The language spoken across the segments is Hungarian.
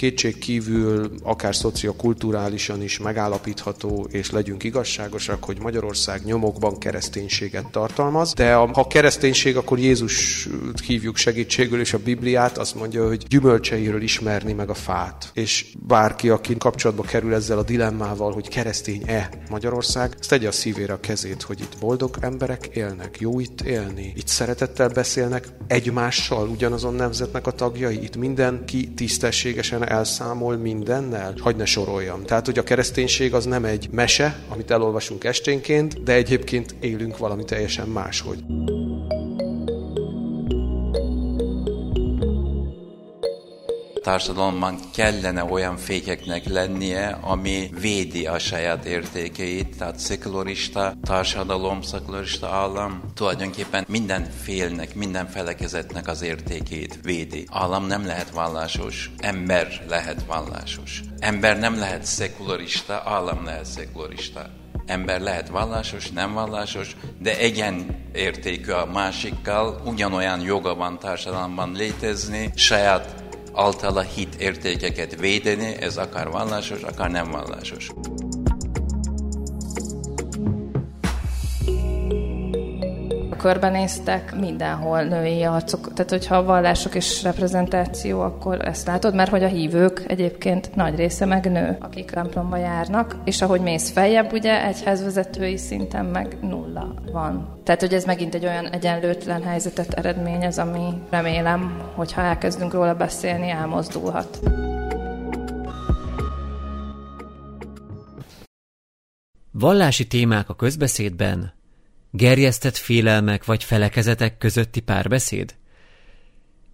kétség kívül akár szociokulturálisan is megállapítható, és legyünk igazságosak, hogy Magyarország nyomokban kereszténységet tartalmaz, de ha kereszténység, akkor Jézus hívjuk segítségül, és a Bibliát azt mondja, hogy gyümölcseiről ismerni meg a fát. És bárki, aki kapcsolatba kerül ezzel a dilemmával, hogy keresztény-e Magyarország, ezt tegye a szívére a kezét, hogy itt boldog emberek élnek, jó itt élni, itt szeretettel beszélnek egymással, ugyanazon nemzetnek a tagjai, itt mindenki tisztességesen elszámol mindennel, hagy ne soroljam. Tehát, hogy a kereszténység az nem egy mese, amit elolvasunk esténként, de egyébként élünk valami teljesen máshogy. Társadalomban kellene olyan fékeknek lennie, ami védi a saját értékeit, tehát szekularista társadalom, szekularista állam tulajdonképpen minden félnek, minden felekezetnek az értékeit védi. Állam nem lehet vallásos, ember lehet vallásos. Ember nem lehet szekularista, állam lehet szekularista ember lehet vallásos, nem vallásos, de egyen értékű a másikkal, ugyanolyan joga van társadalomban létezni, saját általa hit értékeket védeni, ez akár vallásos, körbenéztek, mindenhol női arcok. Tehát, hogyha a vallások és reprezentáció, akkor ezt látod, mert hogy a hívők egyébként nagy része meg nő, akik templomba járnak, és ahogy mész feljebb, ugye egyházvezetői szinten meg nulla van. Tehát, hogy ez megint egy olyan egyenlőtlen helyzetet eredményez, ami remélem, hogy ha elkezdünk róla beszélni, elmozdulhat. Vallási témák a közbeszédben Gerjesztett félelmek vagy felekezetek közötti párbeszéd?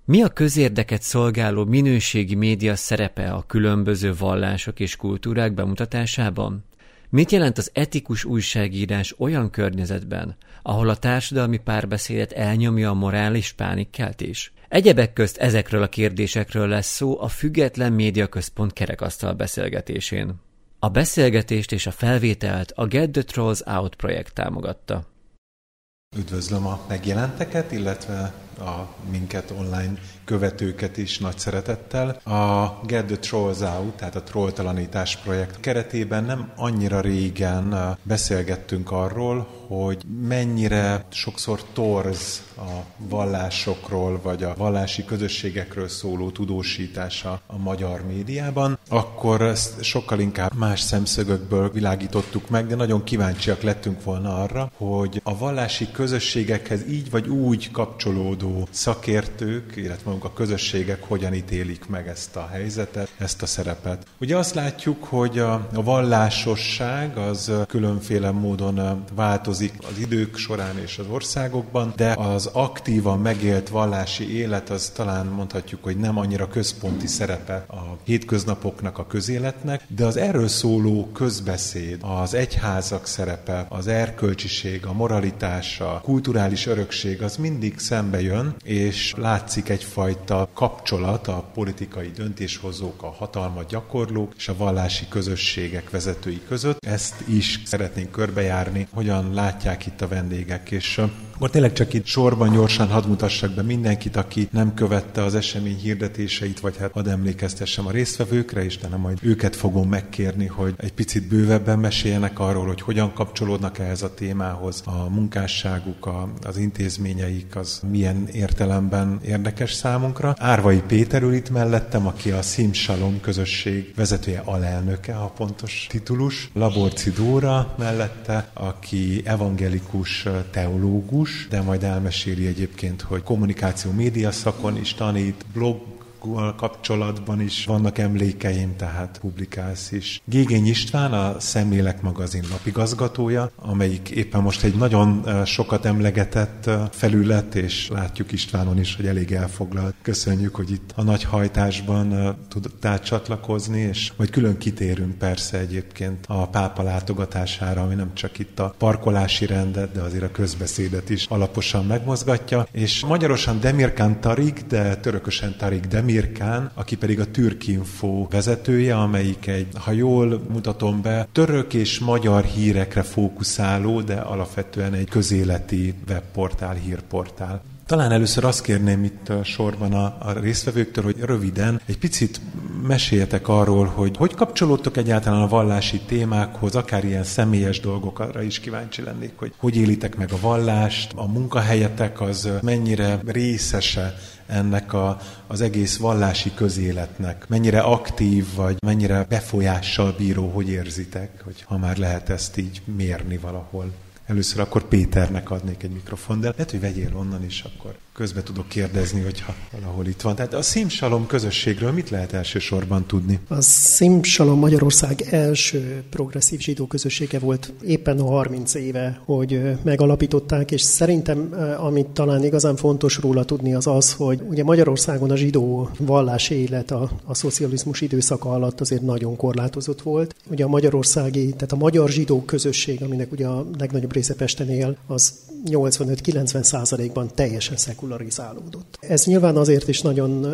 Mi a közérdeket szolgáló minőségi média szerepe a különböző vallások és kultúrák bemutatásában? Mit jelent az etikus újságírás olyan környezetben, ahol a társadalmi párbeszédet elnyomja a morális pánikkeltés? Egyebek közt ezekről a kérdésekről lesz szó a Független Média Központ kerekasztal beszélgetésén. A beszélgetést és a felvételt a Get the Trolls Out projekt támogatta. Üdvözlöm a megjelenteket, illetve a minket online követőket is nagy szeretettel. A Get the Trolls Out, tehát a trolltalanítás projekt keretében nem annyira régen beszélgettünk arról, hogy mennyire sokszor torz a vallásokról, vagy a vallási közösségekről szóló tudósítása a magyar médiában, akkor ezt sokkal inkább más szemszögökből világítottuk meg, de nagyon kíváncsiak lettünk volna arra, hogy a vallási közösségekhez így vagy úgy kapcsolódó szakértők, illetve magunk a közösségek hogyan ítélik meg ezt a helyzetet, ezt a szerepet. Ugye azt látjuk, hogy a, a vallásosság az különféle módon változik az idők során és az országokban, de az aktívan megélt vallási élet az talán mondhatjuk, hogy nem annyira központi szerepe a hétköznapoknak, a közéletnek, de az erről szóló közbeszéd, az egyházak szerepe, az erkölcsiség, a moralitás, a kulturális örökség az mindig szembe jön, és látszik egyfajta kapcsolat a politikai döntéshozók, a hatalmat gyakorlók és a vallási közösségek vezetői között. Ezt is szeretnénk körbejárni, hogyan látják itt a vendégek, és akkor tényleg csak itt sorban gyorsan hadd mutassak be mindenkit, aki nem követte az esemény hirdetéseit, vagy hát hadd emlékeztessem a résztvevőkre, és de nem majd őket fogom megkérni, hogy egy picit bővebben meséljenek arról, hogy hogyan kapcsolódnak ehhez a témához, a munkásságuk, a, az intézményeik, az milyen értelemben érdekes számunkra. Árvai Péter ül itt mellettem, aki a Szimsalom közösség vezetője, alelnöke, a pontos titulus. Laborci Dóra mellette, aki evangelikus teológus, pedagógus, de majd elmeséli egyébként, hogy kommunikáció média szakon is tanít, blog kapcsolatban is vannak emlékeim, tehát publikálsz is. Gégény István a Szemlélek magazin lapigazgatója, amelyik éppen most egy nagyon sokat emlegetett felület, és látjuk Istvánon is, hogy elég elfoglalt. Köszönjük, hogy itt a nagy hajtásban tudtál csatlakozni, és majd külön kitérünk persze egyébként a pápa látogatására, ami nem csak itt a parkolási rendet, de azért a közbeszédet is alaposan megmozgatja. És magyarosan Demirkán Tarik, de törökösen Tarik Demir, Mirkán, aki pedig a Türkinfo vezetője, amelyik egy, ha jól mutatom be, török és magyar hírekre fókuszáló, de alapvetően egy közéleti webportál, hírportál. Talán először azt kérném itt a sorban a, a résztvevőktől, hogy röviden egy picit meséljetek arról, hogy hogy kapcsolódtok egyáltalán a vallási témákhoz, akár ilyen személyes dolgokra is kíváncsi lennék, hogy hogy élitek meg a vallást, a munkahelyetek az mennyire részese ennek a, az egész vallási közéletnek? Mennyire aktív, vagy mennyire befolyással bíró, hogy érzitek, hogy ha már lehet ezt így mérni valahol? Először akkor Péternek adnék egy mikrofon, de lehet, hogy vegyél onnan is, akkor közbe tudok kérdezni, hogyha valahol itt van. Tehát a Szimsalom közösségről mit lehet elsősorban tudni? A Szimsalom Magyarország első progresszív zsidó közössége volt éppen a 30 éve, hogy megalapították, és szerintem amit talán igazán fontos róla tudni az az, hogy ugye Magyarországon a zsidó vallási élet a, a szocializmus időszaka alatt azért nagyon korlátozott volt. Ugye a magyarországi, tehát a magyar zsidó közösség, aminek ugye a legnagyobb része Pesten él, az 85-90 százalékban teljesen szekularizálódott. Ez nyilván azért is nagyon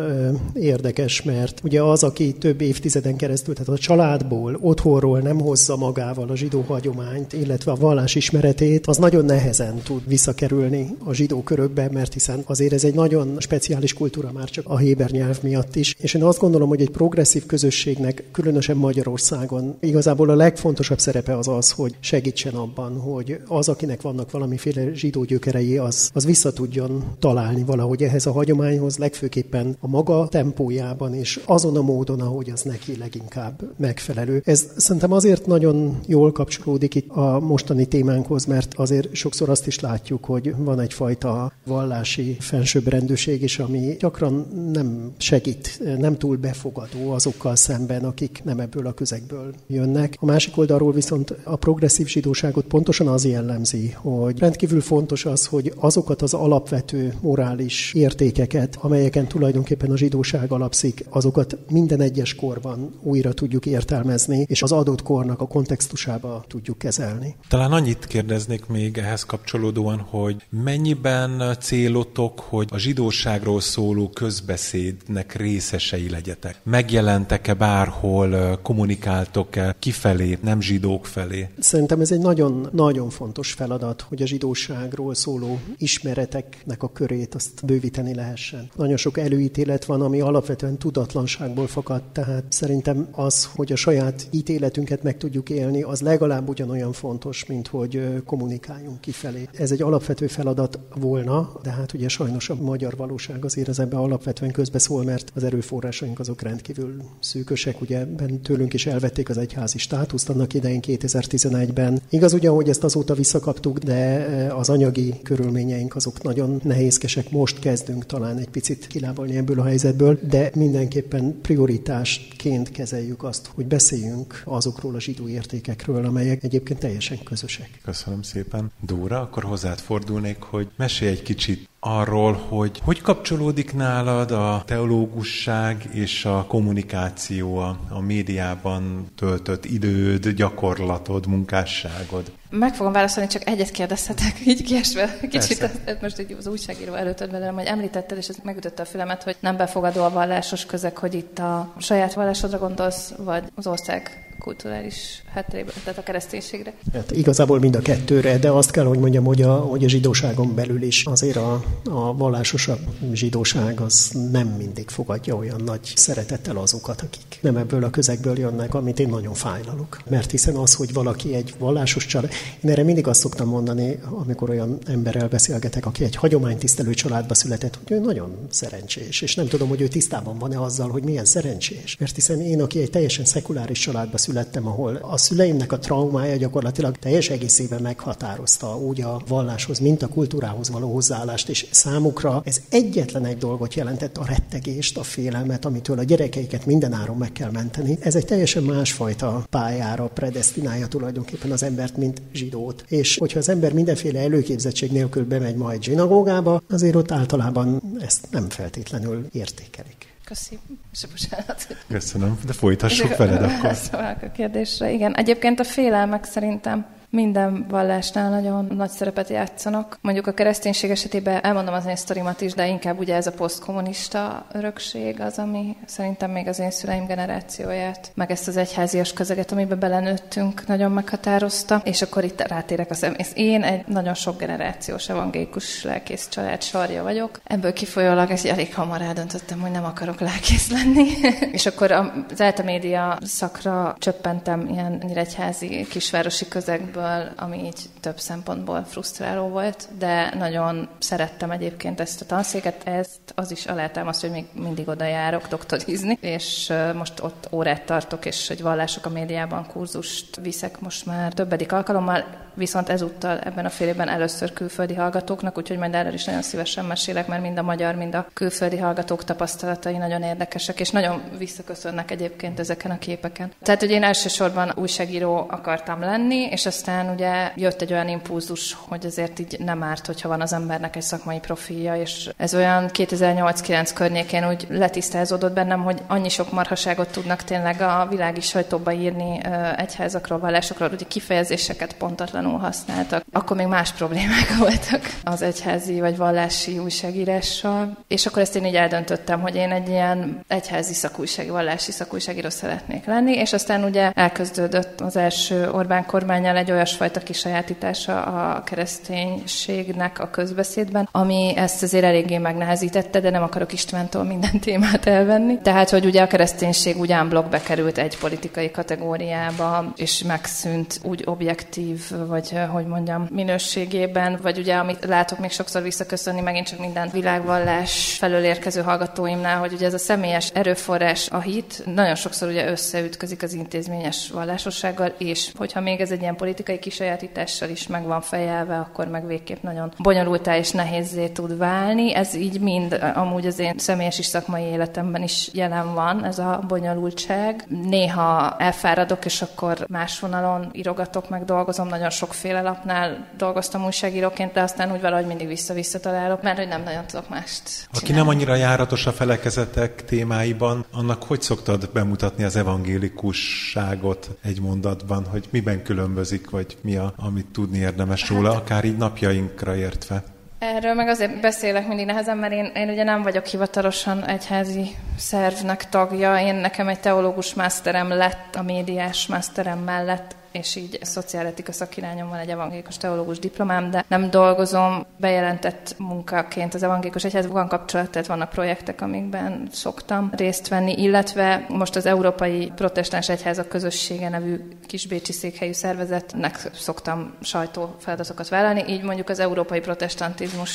érdekes, mert ugye az, aki több évtizeden keresztül, tehát a családból, otthonról nem hozza magával a zsidó hagyományt, illetve a vallás ismeretét, az nagyon nehezen tud visszakerülni a zsidó körökbe, mert hiszen azért ez egy nagyon speciális kultúra már csak a héber nyelv miatt is. És én azt gondolom, hogy egy progresszív közösségnek, különösen Magyarországon igazából a legfontosabb szerepe az az, hogy segítsen abban, hogy az, akinek vannak valamiféle zsidó gyökerei, az, az vissza tudjon találni valahogy ehhez a hagyományhoz, legfőképpen a maga tempójában és azon a módon, ahogy az neki leginkább megfelelő. Ez szerintem azért nagyon jól kapcsolódik itt a mostani témánkhoz, mert azért sokszor azt is látjuk, hogy van egyfajta vallási fensőbbrendűség is, ami gyakran nem segít, nem túl befogadó azokkal szemben, akik nem ebből a közegből jönnek. A másik oldalról viszont a progresszív zsidóságot pontosan az jellemzi, hogy rendkívül fontos az, hogy azokat az alapvető morális értékeket, amelyeken tulajdonképpen a zsidóság alapszik, azokat minden egyes korban újra tudjuk értelmezni, és az adott kornak a kontextusába tudjuk kezelni. Talán annyit kérdeznék még ehhez kapcsolódóan, hogy mennyiben célotok, hogy a zsidóságról szóló közbeszédnek részesei legyetek? Megjelentek-e bárhol, kommunikáltok-e kifelé, nem zsidók felé? Szerintem ez egy nagyon-nagyon fontos feladat, hogy a zsidóságról szóló ismereteknek a körét azt bővíteni lehessen. Nagyon sok előítélet van, ami alapvetően tudatlanságból fakad, tehát szerintem az, hogy a saját ítéletünket meg tudjuk élni, az legalább ugyanolyan fontos, mint hogy kommunikáljunk kifelé. Ez egy alapvető feladat volna, de hát ugye sajnos a magyar valóság azért az ebbe alapvetően közbeszól, mert az erőforrásaink azok rendkívül szűkösek, ugye tőlünk is elvették az egyházi státuszt annak idején 2011-ben. Igaz ugye, hogy ezt azóta visszakaptuk, de az anyagi körülményeink azok nagyon nehézkesek. Most kezdünk talán egy picit kilábalni ebből a helyzetből, de mindenképpen prioritásként kezeljük azt, hogy beszéljünk azokról a zsidó értékekről, amelyek egyébként teljesen közösek. Köszönöm szépen. Dóra, akkor hozzád fordulnék, hogy mesélj egy kicsit arról, hogy hogy kapcsolódik nálad a teológusság és a kommunikáció a, médiában töltött időd, gyakorlatod, munkásságod? Meg fogom válaszolni, csak egyet kérdezhetek, így kiesve kicsit, ezt most egy az újságíró előtt velem, hogy említetted, és ez megütötte a fülemet, hogy nem befogadó a vallásos közeg, hogy itt a saját vallásodra gondolsz, vagy az ország kulturális háttérébe, tehát a kereszténységre? Hát igazából mind a kettőre, de azt kell, hogy mondjam, hogy a, hogy a zsidóságon belül is azért a, a vallásosabb zsidóság az nem mindig fogadja olyan nagy szeretettel azokat, akik nem ebből a közegből jönnek, amit én nagyon fájlalok. Mert hiszen az, hogy valaki egy vallásos család, én erre mindig azt szoktam mondani, amikor olyan emberrel beszélgetek, aki egy hagyománytisztelő családba született, hogy ő nagyon szerencsés, és nem tudom, hogy ő tisztában van-e azzal, hogy milyen szerencsés. Mert hiszen én, aki egy teljesen szekuláris családba születtem, ahol a szüleimnek a traumája gyakorlatilag teljes egészében meghatározta úgy a valláshoz, mint a kultúrához való hozzáállást, és számukra ez egyetlen egy dolgot jelentett, a rettegést, a félelmet, amitől a gyerekeiket mindenáron meg kell menteni. Ez egy teljesen másfajta pályára predestinálja tulajdonképpen az embert, mint zsidót. És hogyha az ember mindenféle előképzettség nélkül bemegy majd zsinagógába, azért ott általában ezt nem feltétlenül értékelik. Köszönöm. És bocsánat. Köszönöm, de folytassuk veled akkor. Szóval a kérdésre. Igen, egyébként a félelmek szerintem minden vallásnál nagyon nagy szerepet játszanak. Mondjuk a kereszténység esetében elmondom az én sztorimat is, de inkább ugye ez a posztkommunista örökség az, ami szerintem még az én szüleim generációját, meg ezt az egyházias közeget, amiben belenőttünk, nagyon meghatározta. És akkor itt rátérek a szemész. Én egy nagyon sok generációs evangélikus lelkész család sarja vagyok. Ebből kifolyólag egy elég hamar eldöntöttem, hogy nem akarok lelkész lenni. és akkor az ELTE média szakra csöppentem ilyen egyházi kisvárosi közegből, ami így több szempontból frusztráló volt, de nagyon szerettem egyébként ezt a tanszéket, ezt az is alátámaszt, hogy még mindig oda járok doktorizni, és most ott órát tartok, és egy vallások a médiában kurzust viszek most már többedik alkalommal, viszont ezúttal ebben a fél évben először külföldi hallgatóknak, úgyhogy majd erről is nagyon szívesen mesélek, mert mind a magyar, mind a külföldi hallgatók tapasztalatai nagyon érdekesek, és nagyon visszaköszönnek egyébként ezeken a képeken. Tehát, hogy én elsősorban újságíró akartam lenni, és aztán ugye jött egy olyan impulzus, hogy azért így nem árt, hogyha van az embernek egy szakmai profilja, és ez olyan 2008-9 környékén úgy letisztázódott bennem, hogy annyi sok marhaságot tudnak tényleg a világi sajtóba írni egyházakról, vallásokról, ugye kifejezéseket pontatlanul használtak. Akkor még más problémák voltak az egyházi vagy vallási újságírással, és akkor ezt én így eldöntöttem, hogy én egy ilyen egyházi szakújság, vallási szakújságíró szeretnék lenni, és aztán ugye elkezdődött az első Orbán kormányjal egy olyasfajta kisajátítása a kereszténységnek a közbeszédben, ami ezt azért eléggé megnehezítette, de nem akarok Istvántól minden témát elvenni. Tehát, hogy ugye a kereszténység úgy blog bekerült egy politikai kategóriába, és megszűnt úgy objektív, vagy hogy mondjam, minőségében, vagy ugye, amit látok még sokszor visszaköszönni, megint csak minden világvallás felől érkező hallgatóimnál, hogy ugye ez a személyes erőforrás, a hit nagyon sokszor ugye összeütközik az intézményes vallásossággal, és hogyha még ez egy ilyen politikai kisajátítással is meg van fejelve, akkor meg végképp nagyon bonyolultá és nehézé tud válni. Ez így mind amúgy az én személyes és szakmai életemben is jelen van, ez a bonyolultság. Néha elfáradok, és akkor más vonalon írogatok, meg dolgozom, nagyon sokféle lapnál dolgoztam újságíróként, de aztán úgy valahogy mindig vissza-vissza találok, mert hogy nem nagyon tudok mást csinálni. Aki nem annyira járatos a felekezetek témáiban, annak hogy szoktad bemutatni az evangélikusságot egy mondatban, hogy miben különbözik, vagy mi a, amit tudni érdemes róla, hát, akár így napjainkra értve? Erről meg azért beszélek mindig nehezen, mert én, én ugye nem vagyok hivatalosan egyházi szervnek tagja. Én nekem egy teológus masterem lett, a médiás masterem mellett és így szociáletika szakirányom van egy evangélikus teológus diplomám, de nem dolgozom bejelentett munkaként az evangélikus egyház van kapcsolat, tehát vannak projektek, amikben szoktam részt venni, illetve most az Európai Protestáns Egyházak Közössége nevű kisbécsi székhelyű szervezetnek szoktam sajtófeladatokat vállalni, így mondjuk az európai protestantizmus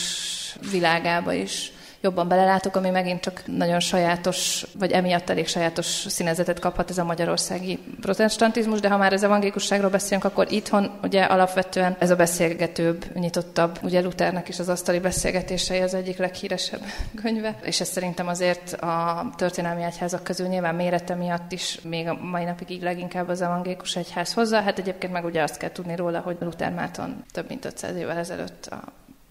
világába is jobban belelátok, ami megint csak nagyon sajátos, vagy emiatt elég sajátos színezetet kaphat ez a magyarországi protestantizmus, de ha már az evangélikusságról beszélünk, akkor itthon ugye alapvetően ez a beszélgetőbb, nyitottabb, ugye Luthernek is az asztali beszélgetései az egyik leghíresebb könyve, és ez szerintem azért a történelmi egyházak közül nyilván mérete miatt is még a mai napig így leginkább az evangélikus egyház hozzá. Hát egyébként meg ugye azt kell tudni róla, hogy Luther Máton több mint 500 évvel ezelőtt a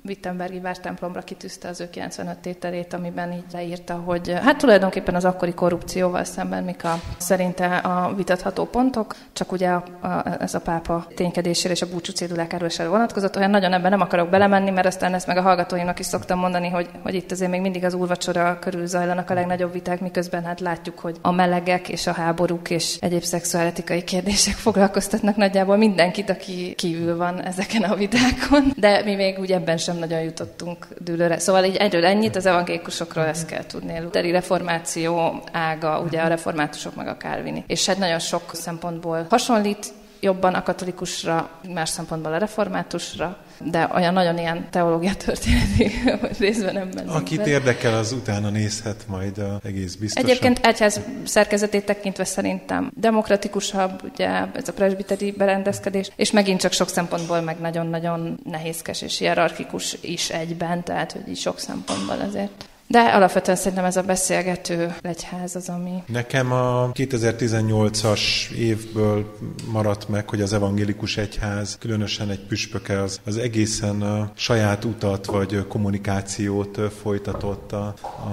Wittenbergi vártemplomra kitűzte az ő 95 tételét, amiben így leírta, hogy hát tulajdonképpen az akkori korrupcióval szemben mik a szerinte a vitatható pontok, csak ugye a, a, ez a pápa ténykedésére és a búcsú cédulákáról is vonatkozott. Olyan nagyon ebben nem akarok belemenni, mert aztán ezt meg a hallgatóimnak is szoktam mondani, hogy, hogy itt azért még mindig az úrvacsora körül zajlanak a legnagyobb viták, miközben hát látjuk, hogy a melegek és a háborúk és egyéb szexuáletikai kérdések foglalkoztatnak nagyjából mindenkit, aki kívül van ezeken a vitákon. De mi még úgy ebben sem nagyon jutottunk dűlőre. Szóval így egyről ennyit, az evangélikusokról ezt kell tudni. Lutheri reformáció ága, ugye a reformátusok meg a kálvini. És hát nagyon sok szempontból hasonlít, jobban a katolikusra, más szempontból a reformátusra, de olyan nagyon ilyen teológia történeti részben nem mennek. Akit be. érdekel, az utána nézhet majd a egész biztosan. Egyébként egyház szerkezetét tekintve szerintem demokratikusabb, ugye ez a presbiteri berendezkedés, és megint csak sok szempontból meg nagyon-nagyon nehézkes és hierarchikus is egyben, tehát hogy így sok szempontból azért De alapvetően szerintem ez a beszélgető legyház az, ami... Nekem a 2018-as évből maradt meg, hogy az evangélikus egyház, különösen egy püspöke, az, az egészen a saját utat vagy kommunikációt folytatott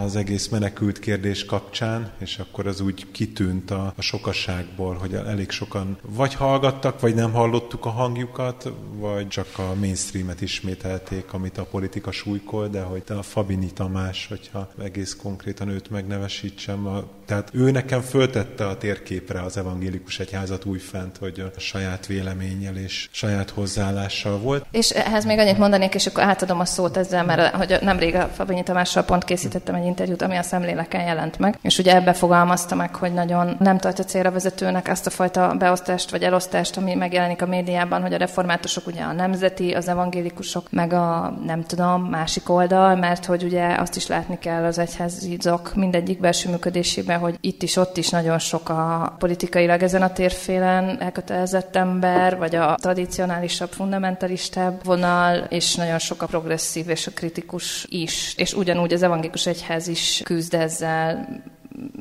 az egész menekült kérdés kapcsán, és akkor az úgy kitűnt a, a sokaságból, hogy elég sokan vagy hallgattak, vagy nem hallottuk a hangjukat, vagy csak a mainstreamet ismételték, amit a politika súlykol, de hogy a Fabini Tamás, hogyha egész konkrétan őt megnevesítsem, a, tehát ő nekem föltette a térképre az evangélikus egyházat újfent, hogy a saját véleménnyel és saját hozzáállással volt. És ehhez még annyit mondanék, és akkor átadom a szót ezzel, mert hogy nemrég a Fabini Tamással pont készítettem egy interjút, ami a szemléleken jelent meg, és ugye ebbe fogalmazta meg, hogy nagyon nem tartja célra vezetőnek azt a fajta beosztást vagy elosztást, ami megjelenik a médiában, hogy a reformátusok ugye a nemzeti, az evangélikusok, meg a nem tudom, másik oldal, mert hogy ugye azt is látni kell az egyházizok mindegyik belső működésében, hogy itt is, ott is nagyon sok a politikailag ezen a térfélen elkötelezett ember, vagy a tradicionálisabb, fundamentalistább vonal, és nagyon sok a progresszív és a kritikus is. És ugyanúgy az evangélikus egyház is küzd ezzel,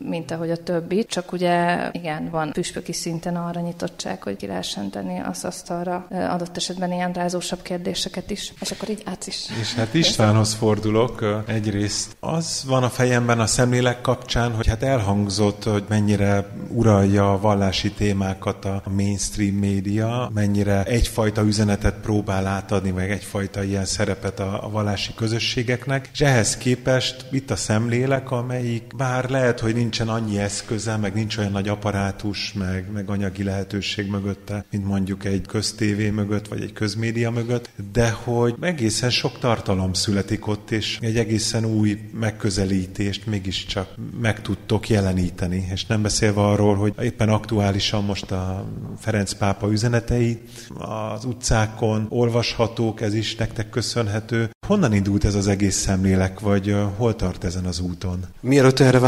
mint ahogy a többi, csak ugye igen, van püspöki szinten arra nyitottság, hogy ki lehessen tenni az asztalra adott esetben ilyen rázósabb kérdéseket is. És akkor így át is. És hát Istvánhoz fordulok. Egyrészt az van a fejemben a szemlélek kapcsán, hogy hát elhangzott, hogy mennyire uralja a vallási témákat a mainstream média, mennyire egyfajta üzenetet próbál átadni, meg egyfajta ilyen szerepet a, a vallási közösségeknek, és ehhez képest itt a szemlélek, amelyik bár lehet, hogy nincsen annyi eszköze, meg nincs olyan nagy apparátus, meg, meg anyagi lehetőség mögötte, mint mondjuk egy köztévé mögött, vagy egy közmédia mögött, de hogy egészen sok tartalom születik ott, és egy egészen új megközelítést mégiscsak meg tudtok jeleníteni, és nem beszélve arról, hogy éppen aktuálisan most a Ferenc pápa üzenetei az utcákon olvashatók, ez is nektek köszönhető. Honnan indult ez az egész szemlélek, vagy hol tart ezen az úton? Mielőtt erre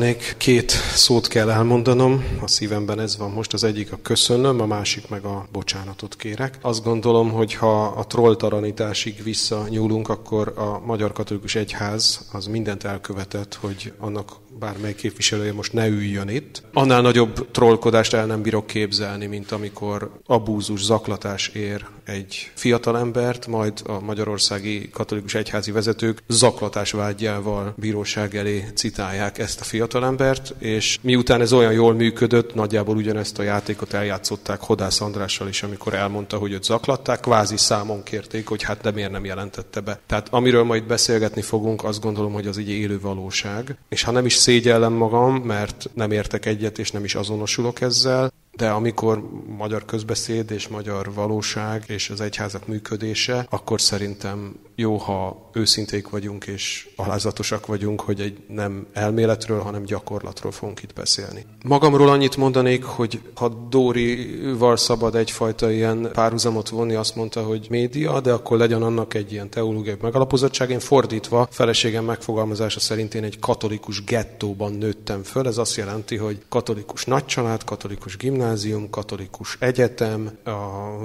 válaszolnék, két szót kell elmondanom. A szívemben ez van most. Az egyik a köszönöm, a másik meg a bocsánatot kérek. Azt gondolom, hogy ha a trolltalanításig visszanyúlunk, akkor a Magyar Katolikus Egyház az mindent elkövetett, hogy annak bármely képviselője most ne üljön itt. Annál nagyobb trollkodást el nem bírok képzelni, mint amikor abúzus, zaklatás ér egy fiatalembert, majd a magyarországi katolikus egyházi vezetők zaklatás vágyjával bíróság elé citálják ezt a fiatalembert, és miután ez olyan jól működött, nagyjából ugyanezt a játékot eljátszották Hodász Andrással is, amikor elmondta, hogy őt zaklatták, kvázi számon kérték, hogy hát de miért nem jelentette be. Tehát amiről majd beszélgetni fogunk, azt gondolom, hogy az így élő valóság. És ha nem is szégyellem magam, mert nem értek egyet, és nem is azonosulok ezzel, de amikor magyar közbeszéd és magyar valóság és az egyházak működése, akkor szerintem jó, ha őszinték vagyunk és alázatosak vagyunk, hogy egy nem elméletről, hanem gyakorlatról fogunk itt beszélni. Magamról annyit mondanék, hogy ha Dórival szabad egyfajta ilyen párhuzamot vonni, azt mondta, hogy média, de akkor legyen annak egy ilyen teológiai megalapozottság. Én fordítva, feleségem megfogalmazása szerint én egy katolikus gettóban nőttem föl. Ez azt jelenti, hogy katolikus nagycsalád, katolikus gimnázium, katolikus egyetem.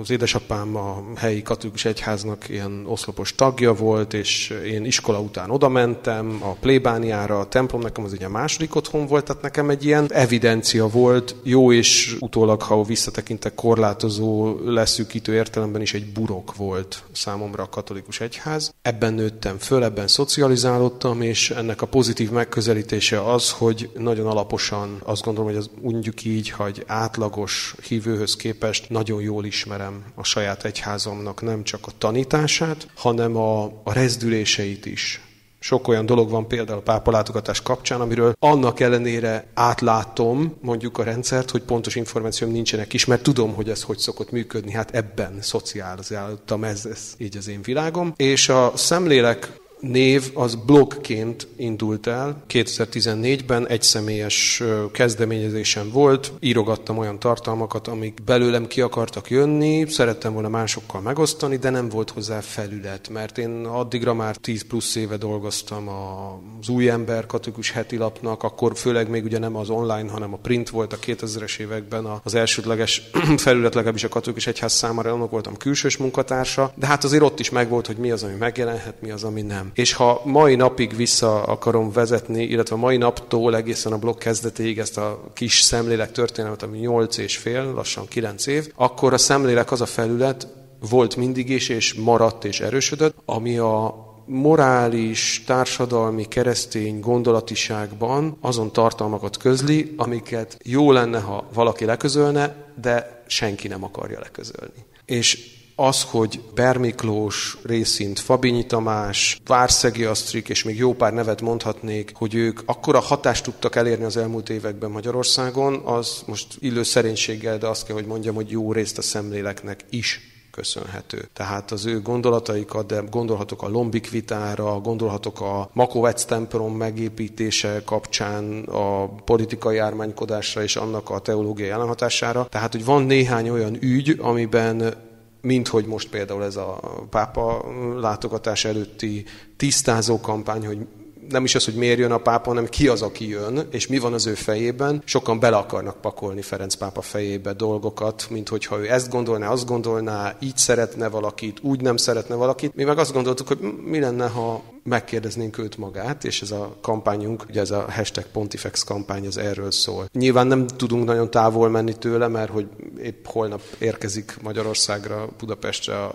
Az édesapám a helyi katolikus egyháznak ilyen oszlopos tagja volt, és én iskola után oda mentem a plébániára, a templom nekem az ugye a második otthon volt, tehát nekem egy ilyen evidencia volt, jó és utólag, ha visszatekintek, korlátozó, leszűkítő értelemben is egy burok volt számomra a katolikus egyház. Ebben nőttem föl, ebben szocializálódtam, és ennek a pozitív megközelítése az, hogy nagyon alaposan azt gondolom, hogy az mondjuk így, hogy átlagos hívőhöz képest nagyon jól ismerem a saját egyházamnak nem csak a tanítását, hanem a, a rezdüléseit is. Sok olyan dolog van például a pápalátogatás kapcsán, amiről annak ellenére átlátom mondjuk a rendszert, hogy pontos információm nincsenek is, mert tudom, hogy ez hogy szokott működni. Hát ebben szociálizáltam, ez, ez így az én világom. És a szemlélek név az blogként indult el. 2014-ben egy személyes kezdeményezésem volt, írogattam olyan tartalmakat, amik belőlem ki akartak jönni, szerettem volna másokkal megosztani, de nem volt hozzá felület, mert én addigra már 10 plusz éve dolgoztam az új ember katolikus heti lapnak, akkor főleg még ugye nem az online, hanem a print volt a 2000-es években az elsődleges felület, legalábbis a katolikus egyház számára, annak voltam külsős munkatársa, de hát azért ott is megvolt, hogy mi az, ami megjelenhet, mi az, ami nem. És ha mai napig vissza akarom vezetni, illetve mai naptól egészen a blog kezdetéig ezt a kis szemlélek történelmet, ami 8 és fél, lassan 9 év, akkor a szemlélek az a felület, volt mindig is, és maradt és erősödött, ami a morális, társadalmi, keresztény gondolatiságban azon tartalmakat közli, amiket jó lenne, ha valaki leközölne, de senki nem akarja leközölni. És az, hogy Bermiklós részint Fabinyi Tamás, Várszegi Asztrik, és még jó pár nevet mondhatnék, hogy ők akkora hatást tudtak elérni az elmúlt években Magyarországon, az most illő szerénységgel, de azt kell, hogy mondjam, hogy jó részt a szemléleknek is köszönhető. Tehát az ő gondolataikat, de gondolhatok a Lombik vitára, gondolhatok a Makovec templom megépítése kapcsán a politikai jármánykodásra és annak a teológiai ellenhatására. Tehát, hogy van néhány olyan ügy, amiben mint hogy most például ez a pápa látogatás előtti tisztázó kampány, hogy nem is az, hogy miért jön a pápa, hanem ki az, aki jön, és mi van az ő fejében. Sokan bele akarnak pakolni Ferenc pápa fejébe dolgokat, mint hogyha ő ezt gondolná, azt gondolná, így szeretne valakit, úgy nem szeretne valakit. Mi meg azt gondoltuk, hogy mi lenne, ha megkérdeznénk őt magát, és ez a kampányunk, ugye ez a hashtag Pontifex kampány, ez erről szól. Nyilván nem tudunk nagyon távol menni tőle, mert hogy épp holnap érkezik Magyarországra, Budapestre a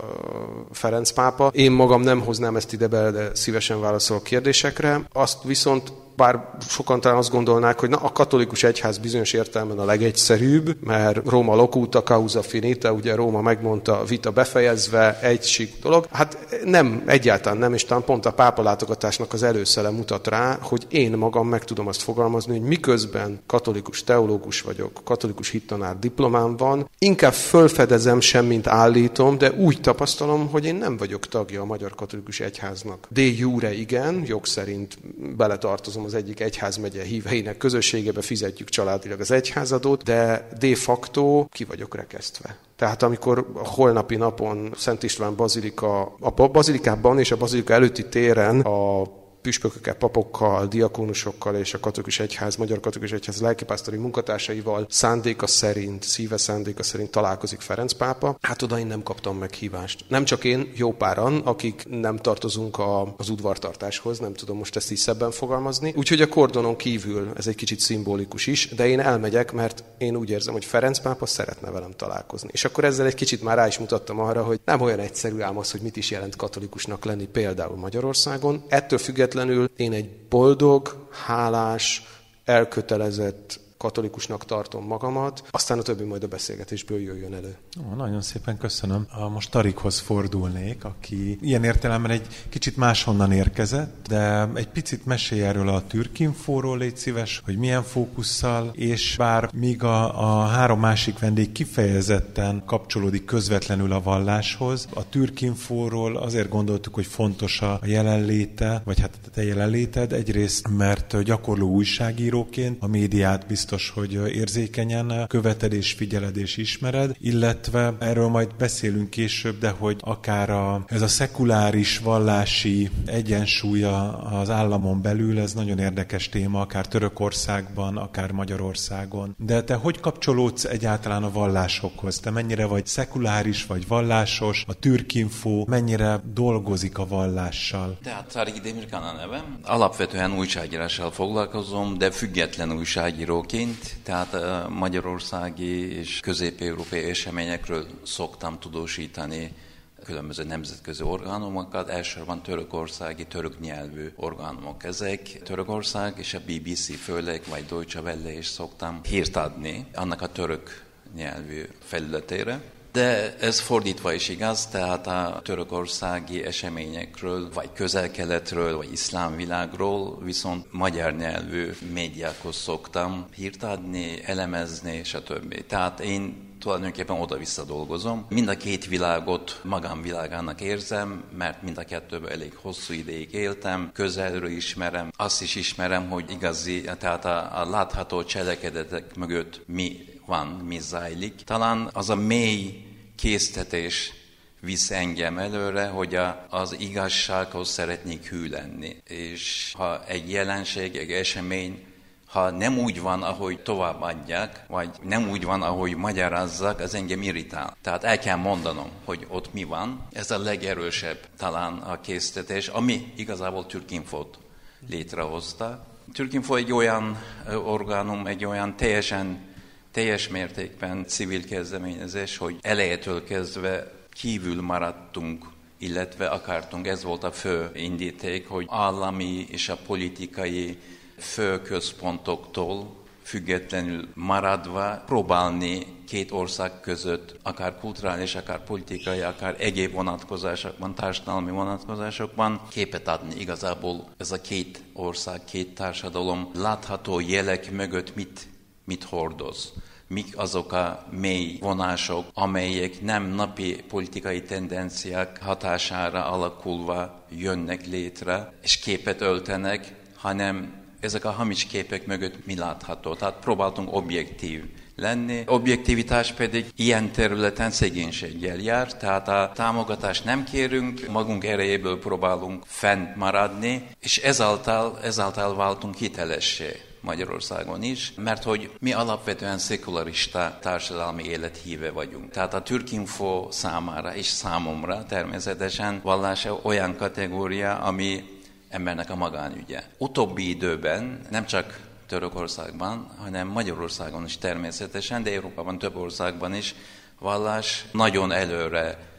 Ferenc pápa. Én magam nem hoznám ezt ide be, de szívesen válaszolok kérdésekre. Azt viszont bár sokan talán azt gondolnák, hogy na, a katolikus egyház bizonyos értelemben a legegyszerűbb, mert Róma locuta causa finita, ugye Róma megmondta, vita befejezve, egy sík dolog. Hát nem, egyáltalán nem, és talán pont a pápa látogatásnak az előszele mutat rá, hogy én magam meg tudom azt fogalmazni, hogy miközben katolikus teológus vagyok, katolikus hittanár diplomám van, inkább fölfedezem sem, mint állítom, de úgy tapasztalom, hogy én nem vagyok tagja a Magyar Katolikus Egyháznak. De jure igen, jog szerint beletartozom az egyik egyházmegye híveinek közösségebe, fizetjük családilag az egyházadót, de de facto ki vagyok rekesztve. Tehát amikor a holnapi napon Szent István Bazilika, a bazilikában és a bazilika előtti téren a püspökökkel, papokkal, diakónusokkal és a katolikus egyház, magyar katolikus egyház lelkipásztori munkatársaival szándéka szerint, szíve szándéka szerint találkozik Ferenc pápa. Hát oda én nem kaptam meghívást. Nem csak én, jó páran, akik nem tartozunk a, az udvartartáshoz, nem tudom most ezt is szebben fogalmazni. Úgyhogy a kordonon kívül ez egy kicsit szimbolikus is, de én elmegyek, mert én úgy érzem, hogy Ferenc pápa szeretne velem találkozni. És akkor ezzel egy kicsit már rá is mutattam arra, hogy nem olyan egyszerű ám az, hogy mit is jelent katolikusnak lenni például Magyarországon. Ettől függetlenül függetlenül én egy boldog, hálás, elkötelezett katolikusnak tartom magamat, aztán a többi majd a beszélgetésből jöjjön elő. Ó, nagyon szépen köszönöm. Most Tarikhoz fordulnék, aki ilyen értelemben egy kicsit máshonnan érkezett, de egy picit mesélj erről a Türkinfóról, légy szíves, hogy milyen fókusszal, és bár míg a, a három másik vendég kifejezetten kapcsolódik közvetlenül a valláshoz, a Türkinfóról azért gondoltuk, hogy fontos a jelenléte, vagy hát a te jelenléted, egyrészt, mert gyakorló újságíróként a médiát biztos biztos, hogy érzékenyen követed és figyeled és ismered, illetve erről majd beszélünk később, de hogy akár a, ez a szekuláris vallási egyensúlya az államon belül, ez nagyon érdekes téma, akár Törökországban, akár Magyarországon. De te hogy kapcsolódsz egyáltalán a vallásokhoz? Te mennyire vagy szekuláris vagy vallásos? A Türkinfo mennyire dolgozik a vallással? Tehát Tárgi Demirkan a nevem. Alapvetően újságírással foglalkozom, de független újságíróként Egyébként, tehát magyarországi és közép-európai eseményekről szoktam tudósítani különböző nemzetközi orgánumokat, elsősorban törökországi, török nyelvű orgánumok ezek. Törökország és a BBC főleg, vagy Deutsche Welle is szoktam hírt adni annak a török nyelvű felületére. De ez fordítva is igaz, tehát a törökországi eseményekről, vagy közel-keletről, vagy iszlám világról viszont magyar nyelvű médiákhoz szoktam hírt adni, elemezni, stb. Tehát én tulajdonképpen oda-vissza dolgozom. Mind a két világot magámvilágának érzem, mert mind a kettőben elég hosszú ideig éltem, közelről ismerem, azt is ismerem, hogy igazi, tehát a, a látható cselekedetek mögött mi van, mi zajlik. Talán az a mély késztetés visz engem előre, hogy a, az igazsághoz szeretnék hű lenni. És ha egy jelenség, egy esemény Ha nem úgy van, ahogy továbbadják, vagy nem úgy van, ahogy magyarázzak, az engem irritál. Tehát el kell mondanom, hogy ott mi van. Ez a legerősebb talán a készítés, ami igazából Türkinfot létrehozta. Türkinfo egy olyan orgánum, egy olyan teljesen teljes mértékben civil kezdeményezés, hogy elejétől kezdve kívül maradtunk illetve akartunk, ez volt a fő indíték, hogy állami és a politikai fő központoktól függetlenül maradva próbálni két ország között, akár kulturális, akár politikai, akár egyéb vonatkozásokban, társadalmi vonatkozásokban képet adni. Igazából ez a két ország, két társadalom látható jelek mögött mit, mit hordoz mik azok a mély vonások, amelyek nem napi politikai tendenciák hatására alakulva jönnek létre, és képet öltenek, hanem ezek a hamis képek mögött mi látható. Tehát próbáltunk objektív lenni. Objektivitás pedig ilyen területen szegénységgel jár, tehát a támogatást nem kérünk, magunk erejéből próbálunk fent maradni, és ezáltal, ezáltal váltunk hitelessé. Magyarországon is, mert hogy mi alapvetően szekularista társadalmi élethíve vagyunk. Tehát a Türkinfo számára és számomra természetesen vallás olyan kategória, ami embernek a magánügye. Utóbbi időben nem csak Törökországban, hanem Magyarországon is természetesen, de Európában több országban is vallás nagyon előre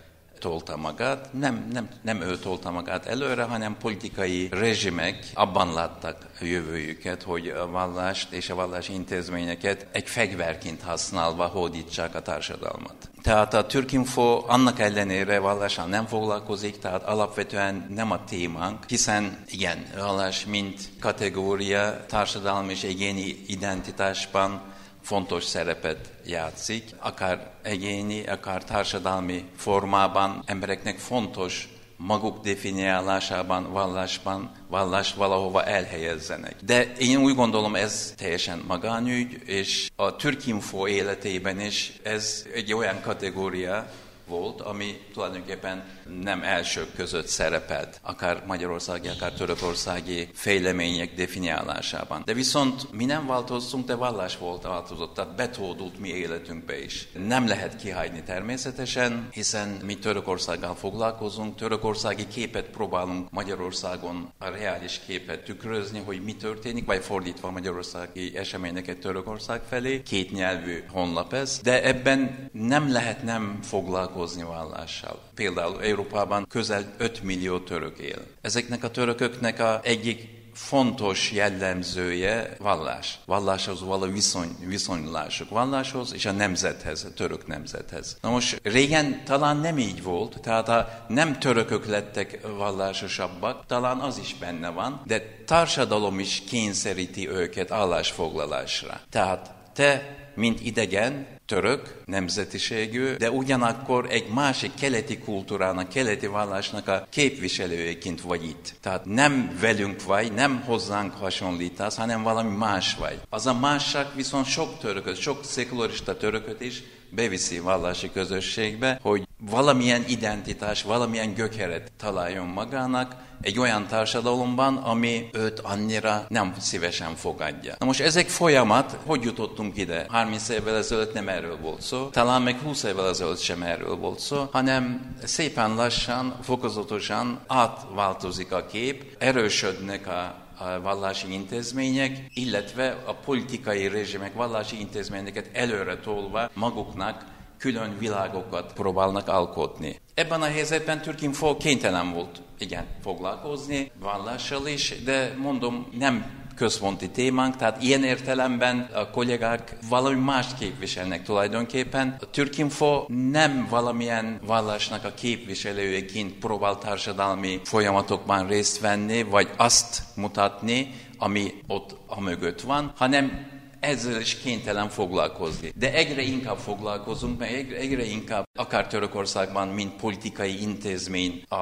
tolta magát, nem, nem, nem ő tolta magát előre, hanem politikai rezsimek abban láttak jövőjüket, hogy a vallást és a vallási intézményeket egy fegyverként használva hódítsák a társadalmat. Tehát a Türkinfo annak ellenére vallással nem foglalkozik, tehát alapvetően nem a témánk, hiszen igen, vallás mint kategória társadalmi és egyéni identitásban fontos szerepet játszik, akár egyéni, akár társadalmi formában embereknek fontos maguk definiálásában, vallásban, vallást valahova elhelyezzenek. De én úgy gondolom, ez teljesen magánügy, és a Türkinfo életében is ez egy olyan kategória, volt, ami tulajdonképpen nem elsők között szerepelt, akár magyarországi, akár törökországi fejlemények definiálásában. De viszont mi nem változtunk, de vallás volt változott, tehát betódult mi életünkbe is. Nem lehet kihagyni természetesen, hiszen mi Törökországgal foglalkozunk, törökországi képet próbálunk Magyarországon a reális képet tükrözni, hogy mi történik, vagy fordítva magyarországi eseményeket Törökország felé. Két nyelvű honlap ez, de ebben nem lehet nem foglalkozni vallással. Például Európában közel 5 millió török él. Ezeknek a törököknek a egyik fontos jellemzője vallás. Valláshoz való viszony, viszonylások. Valláshoz és a nemzethez, a török nemzethez. Na most régen talán nem így volt, tehát a nem törökök lettek vallásosabbak, talán az is benne van, de társadalom is kényszeríti őket állásfoglalásra. Tehát te, mint idegen, török nemzetiségű, de ugyanakkor egy másik keleti kultúrának, keleti vallásnak a képviselőjeként vagy itt. Tehát nem velünk vagy, nem hozzánk hasonlítasz, hanem valami más vagy. Az a másság viszont sok törököt, sok szekularista törököt is beviszi vallási közösségbe, hogy valamilyen identitás, valamilyen gökeret találjon magának, egy olyan társadalomban, ami őt annyira nem szívesen fogadja. Na most ezek folyamat, hogy jutottunk ide? 30 évvel ezelőtt nem erről volt szó, talán még 20 évvel ezelőtt sem erről volt szó, hanem szépen lassan, fokozatosan átváltozik a kép, erősödnek a a vallási intézmények, illetve a politikai rezsimek vallási intézményeket előre tolva maguknak külön világokat próbálnak alkotni. Ebben a helyzetben Türkinfo kénytelen volt, igen, foglalkozni vallással is, de mondom, nem központi témánk, tehát ilyen értelemben a kollégák valami mást képviselnek tulajdonképpen. A Türkinfo nem valamilyen vallásnak a képviselőjeként próbál társadalmi folyamatokban részt venni, vagy azt mutatni, ami ott a mögött van, hanem ezzel is kénytelen foglalkozni. De egyre inkább foglalkozunk, mert egyre, egyre inkább akár Törökországban, mint politikai intézmény, a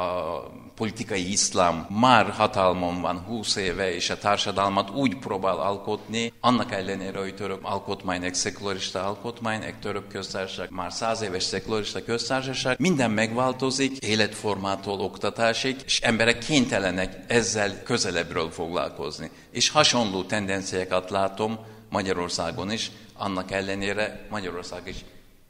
politikai iszlám már hatalmon van 20 éve, és a társadalmat úgy próbál alkotni, annak ellenére, hogy török alkotmány egy szekularista alkotmány, egy török köztársaság, már száz éves szekularista köztársaság, minden megváltozik, életformától oktatásig, és emberek kénytelenek ezzel közelebbről foglalkozni. És hasonló tendenciákat látom Magyarországon is, annak ellenére Magyarország is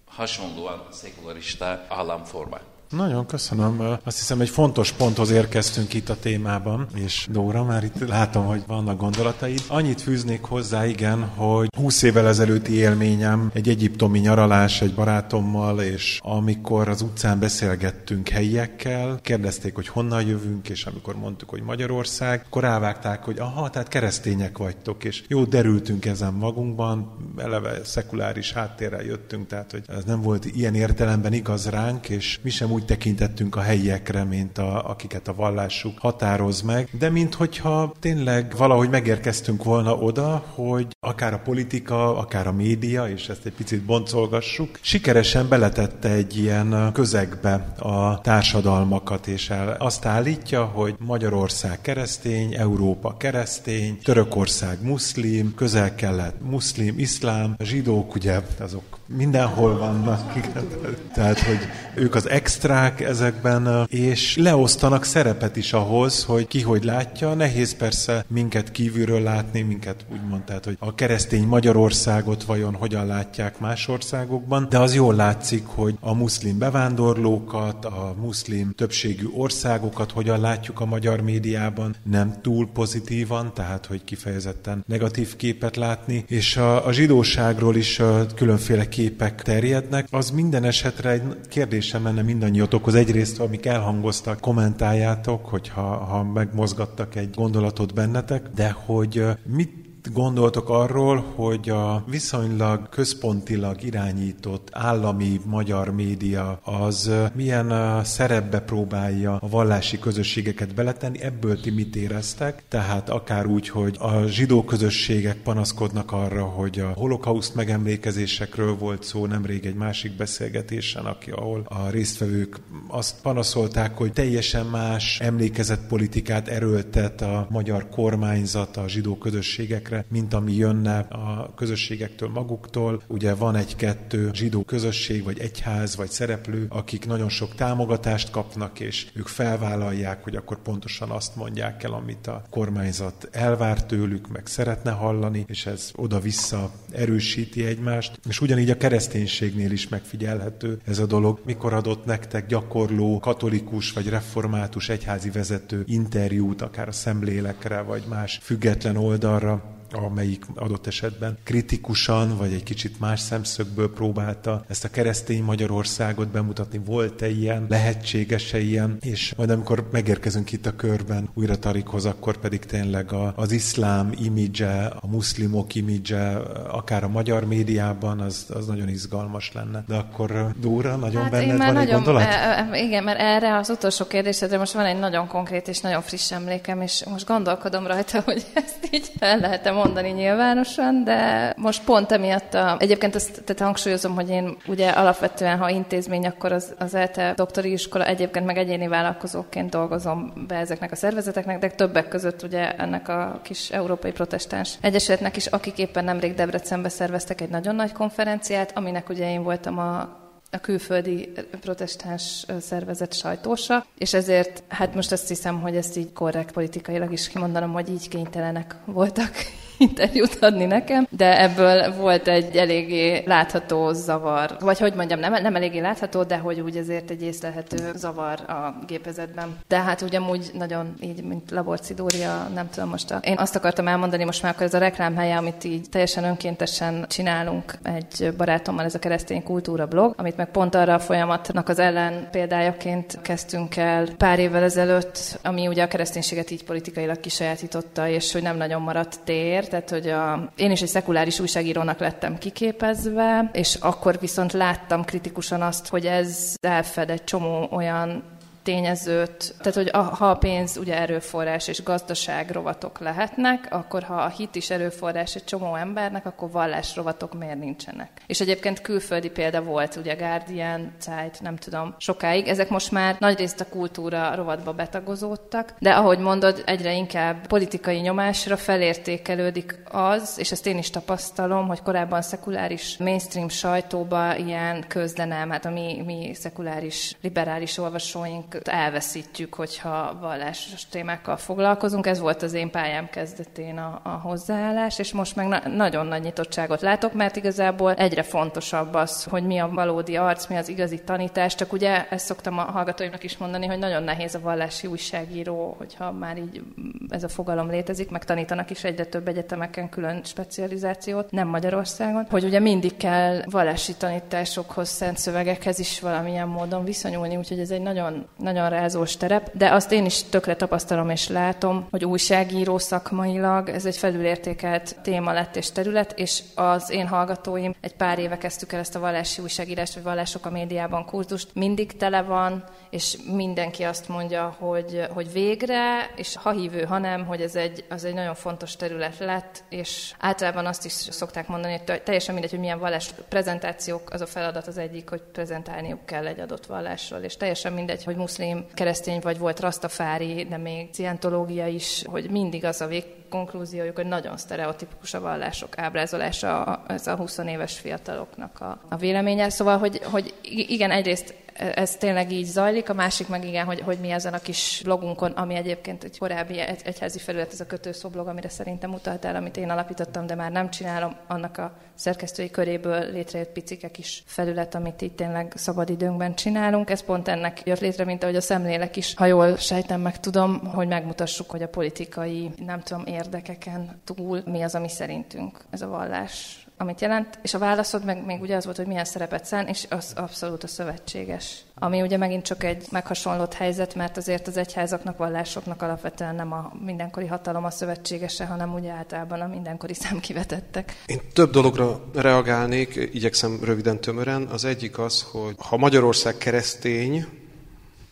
hasonlóan szekularista államforma. Nagyon köszönöm. Azt hiszem, egy fontos ponthoz érkeztünk itt a témában, és Dóra, már itt látom, hogy vannak gondolataid. Annyit fűznék hozzá, igen, hogy 20 évvel ezelőtti élményem egy egyiptomi nyaralás egy barátommal, és amikor az utcán beszélgettünk helyiekkel, kérdezték, hogy honnan jövünk, és amikor mondtuk, hogy Magyarország, akkor rávágták, hogy aha, tehát keresztények vagytok, és jó, derültünk ezen magunkban, eleve szekuláris háttérrel jöttünk, tehát hogy ez nem volt ilyen értelemben igaz ránk, és mi sem úgy úgy tekintettünk a helyiekre, mint a, akiket a vallásuk határoz meg, de mint hogyha tényleg valahogy megérkeztünk volna oda, hogy akár a politika, akár a média, és ezt egy picit boncolgassuk, sikeresen beletette egy ilyen közegbe a társadalmakat, és el azt állítja, hogy Magyarország keresztény, Európa keresztény, Törökország muszlim, közel-kelet muszlim, iszlám, a zsidók ugye azok mindenhol vannak, igen. Tehát, hogy ők az extrák ezekben, és leosztanak szerepet is ahhoz, hogy ki hogy látja. Nehéz persze minket kívülről látni, minket úgymond, tehát, hogy a keresztény Magyarországot vajon hogyan látják más országokban, de az jól látszik, hogy a muszlim bevándorlókat, a muszlim többségű országokat hogyan látjuk a magyar médiában, nem túl pozitívan, tehát, hogy kifejezetten negatív képet látni, és a, a zsidóságról is különféle képek terjednek, az minden esetre egy kérdésem menne mindannyiatokhoz. Egyrészt, amik elhangoztak, kommentáljátok, hogyha ha megmozgattak egy gondolatot bennetek, de hogy mit gondoltok arról, hogy a viszonylag központilag irányított állami magyar média az milyen szerepbe próbálja a vallási közösségeket beletenni, ebből ti mit éreztek? Tehát akár úgy, hogy a zsidó közösségek panaszkodnak arra, hogy a holokauszt megemlékezésekről volt szó nemrég egy másik beszélgetésen, aki, ahol a résztvevők azt panaszolták, hogy teljesen más emlékezetpolitikát erőltet a magyar kormányzat a zsidó közösségek közösségekre, mint ami jönne a közösségektől maguktól. Ugye van egy-kettő zsidó közösség, vagy egyház, vagy szereplő, akik nagyon sok támogatást kapnak, és ők felvállalják, hogy akkor pontosan azt mondják el, amit a kormányzat elvár tőlük, meg szeretne hallani, és ez oda-vissza erősíti egymást. És ugyanígy a kereszténységnél is megfigyelhető ez a dolog. Mikor adott nektek gyakorló katolikus vagy református egyházi vezető interjút, akár a szemlélekre, vagy más független oldalra, amelyik adott esetben kritikusan, vagy egy kicsit más szemszögből próbálta ezt a keresztény Magyarországot bemutatni. Volt-e ilyen, lehetséges-e ilyen, és majd amikor megérkezünk itt a körben újra Tarikhoz, akkor pedig tényleg a, az iszlám imidzse, a muszlimok imidzse, akár a magyar médiában, az, az nagyon izgalmas lenne. De akkor Dóra, nagyon hát benned van nagyon, egy gondolat? E, e, igen, mert erre az utolsó kérdésedre most van egy nagyon konkrét és nagyon friss emlékem, és most gondolkodom rajta, hogy ezt így el lehet mondani nyilvánosan, de most pont emiatt, a, egyébként ezt tehát hangsúlyozom, hogy én ugye alapvetően, ha intézmény, akkor az, az ELTE doktori iskola, egyébként meg egyéni vállalkozóként dolgozom be ezeknek a szervezeteknek, de többek között ugye ennek a kis európai protestáns egyesületnek is, akik éppen nemrég Debrecenbe szerveztek egy nagyon nagy konferenciát, aminek ugye én voltam a a külföldi protestáns szervezet sajtósa, és ezért hát most azt hiszem, hogy ezt így korrekt politikailag is kimondanom, hogy így kénytelenek voltak interjút adni nekem, de ebből volt egy eléggé látható zavar, vagy hogy mondjam, nem, nem eléggé látható, de hogy úgy azért egy észlelhető zavar a gépezetben. De hát ugye úgy nagyon így, mint Laborci Dória, nem tudom most, a, én azt akartam elmondani most már, akkor ez a reklámhelye, amit így teljesen önkéntesen csinálunk egy barátommal, ez a keresztény kultúra blog, amit meg pont arra a folyamatnak az ellen példájaként kezdtünk el pár évvel ezelőtt, ami ugye a kereszténységet így politikailag kisajátította, és hogy nem nagyon maradt tér, tehát hogy a, én is egy szekuláris újságírónak lettem kiképezve, és akkor viszont láttam kritikusan azt, hogy ez elfed egy csomó olyan tényezőt, tehát hogy a, ha a pénz ugye erőforrás és gazdaság rovatok lehetnek, akkor ha a hit is erőforrás egy csomó embernek, akkor vallás rovatok miért nincsenek. És egyébként külföldi példa volt, ugye Guardian, Zeit, nem tudom, sokáig. Ezek most már nagyrészt a kultúra rovatba betagozódtak, de ahogy mondod, egyre inkább politikai nyomásra felértékelődik az, és ezt én is tapasztalom, hogy korábban szekuláris mainstream sajtóba ilyen közdenem, hát a mi, mi szekuláris liberális olvasóink elveszítjük, hogyha vallásos témákkal foglalkozunk. Ez volt az én pályám kezdetén a, a hozzáállás, és most meg na- nagyon nagy nyitottságot látok, mert igazából egyre fontosabb az, hogy mi a valódi arc, mi az igazi tanítás. Csak ugye ezt szoktam a hallgatóimnak is mondani, hogy nagyon nehéz a vallási újságíró, hogyha már így ez a fogalom létezik, meg tanítanak is egyre több egyetemeken külön specializációt, nem Magyarországon, hogy ugye mindig kell vallási tanításokhoz, szent szövegekhez is valamilyen módon viszonyulni, úgyhogy ez egy nagyon, nagyon rázós terep, de azt én is tökre tapasztalom és látom, hogy újságíró szakmailag ez egy felülértékelt téma lett és terület, és az én hallgatóim egy pár éve kezdtük el ezt a vallási újságírást, vagy vallások a médiában kurzust, mindig tele van, és mindenki azt mondja, hogy, hogy végre, és ha hívő, ha nem, hogy ez egy, az egy nagyon fontos terület lett, és általában azt is szokták mondani, hogy teljesen mindegy, hogy milyen vallás prezentációk, az a feladat az egyik, hogy prezentálniuk kell egy adott vallásról, és teljesen mindegy, hogy muszlim, keresztény vagy volt rastafári, de még cientológia is, hogy mindig az a vég konklúziójuk, hogy nagyon sztereotipikus a vallások ábrázolása ez a 20 éves fiataloknak a, a véleménye. Szóval, hogy, hogy igen, egyrészt ez tényleg így zajlik, a másik meg igen, hogy, hogy mi ezen a kis blogunkon, ami egyébként egy korábbi egy, egyházi felület, ez a kötőszoblog, amire szerintem utaltál, amit én alapítottam, de már nem csinálom, annak a szerkesztői köréből létrejött picike kis felület, amit itt tényleg szabadidőnkben csinálunk. Ez pont ennek jött létre, mint ahogy a szemlélek is, ha jól sejtem meg tudom, hogy megmutassuk, hogy a politikai, nem tudom, érdekeken túl mi az, ami szerintünk ez a vallás amit jelent, és a válaszod meg még ugye az volt, hogy milyen szerepet szán, és az abszolút a szövetséges. Ami ugye megint csak egy meghasonlott helyzet, mert azért az egyházaknak, vallásoknak alapvetően nem a mindenkori hatalom a szövetségese, hanem ugye általában a mindenkori számkivetettek. Én több dologra reagálnék, igyekszem röviden tömören. Az egyik az, hogy ha Magyarország keresztény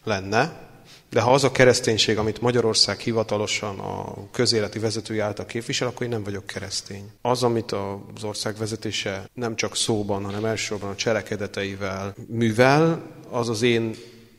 lenne, de ha az a kereszténység, amit Magyarország hivatalosan a közéleti vezetői által képvisel, akkor én nem vagyok keresztény. Az, amit az ország vezetése nem csak szóban, hanem elsősorban a cselekedeteivel művel, az az én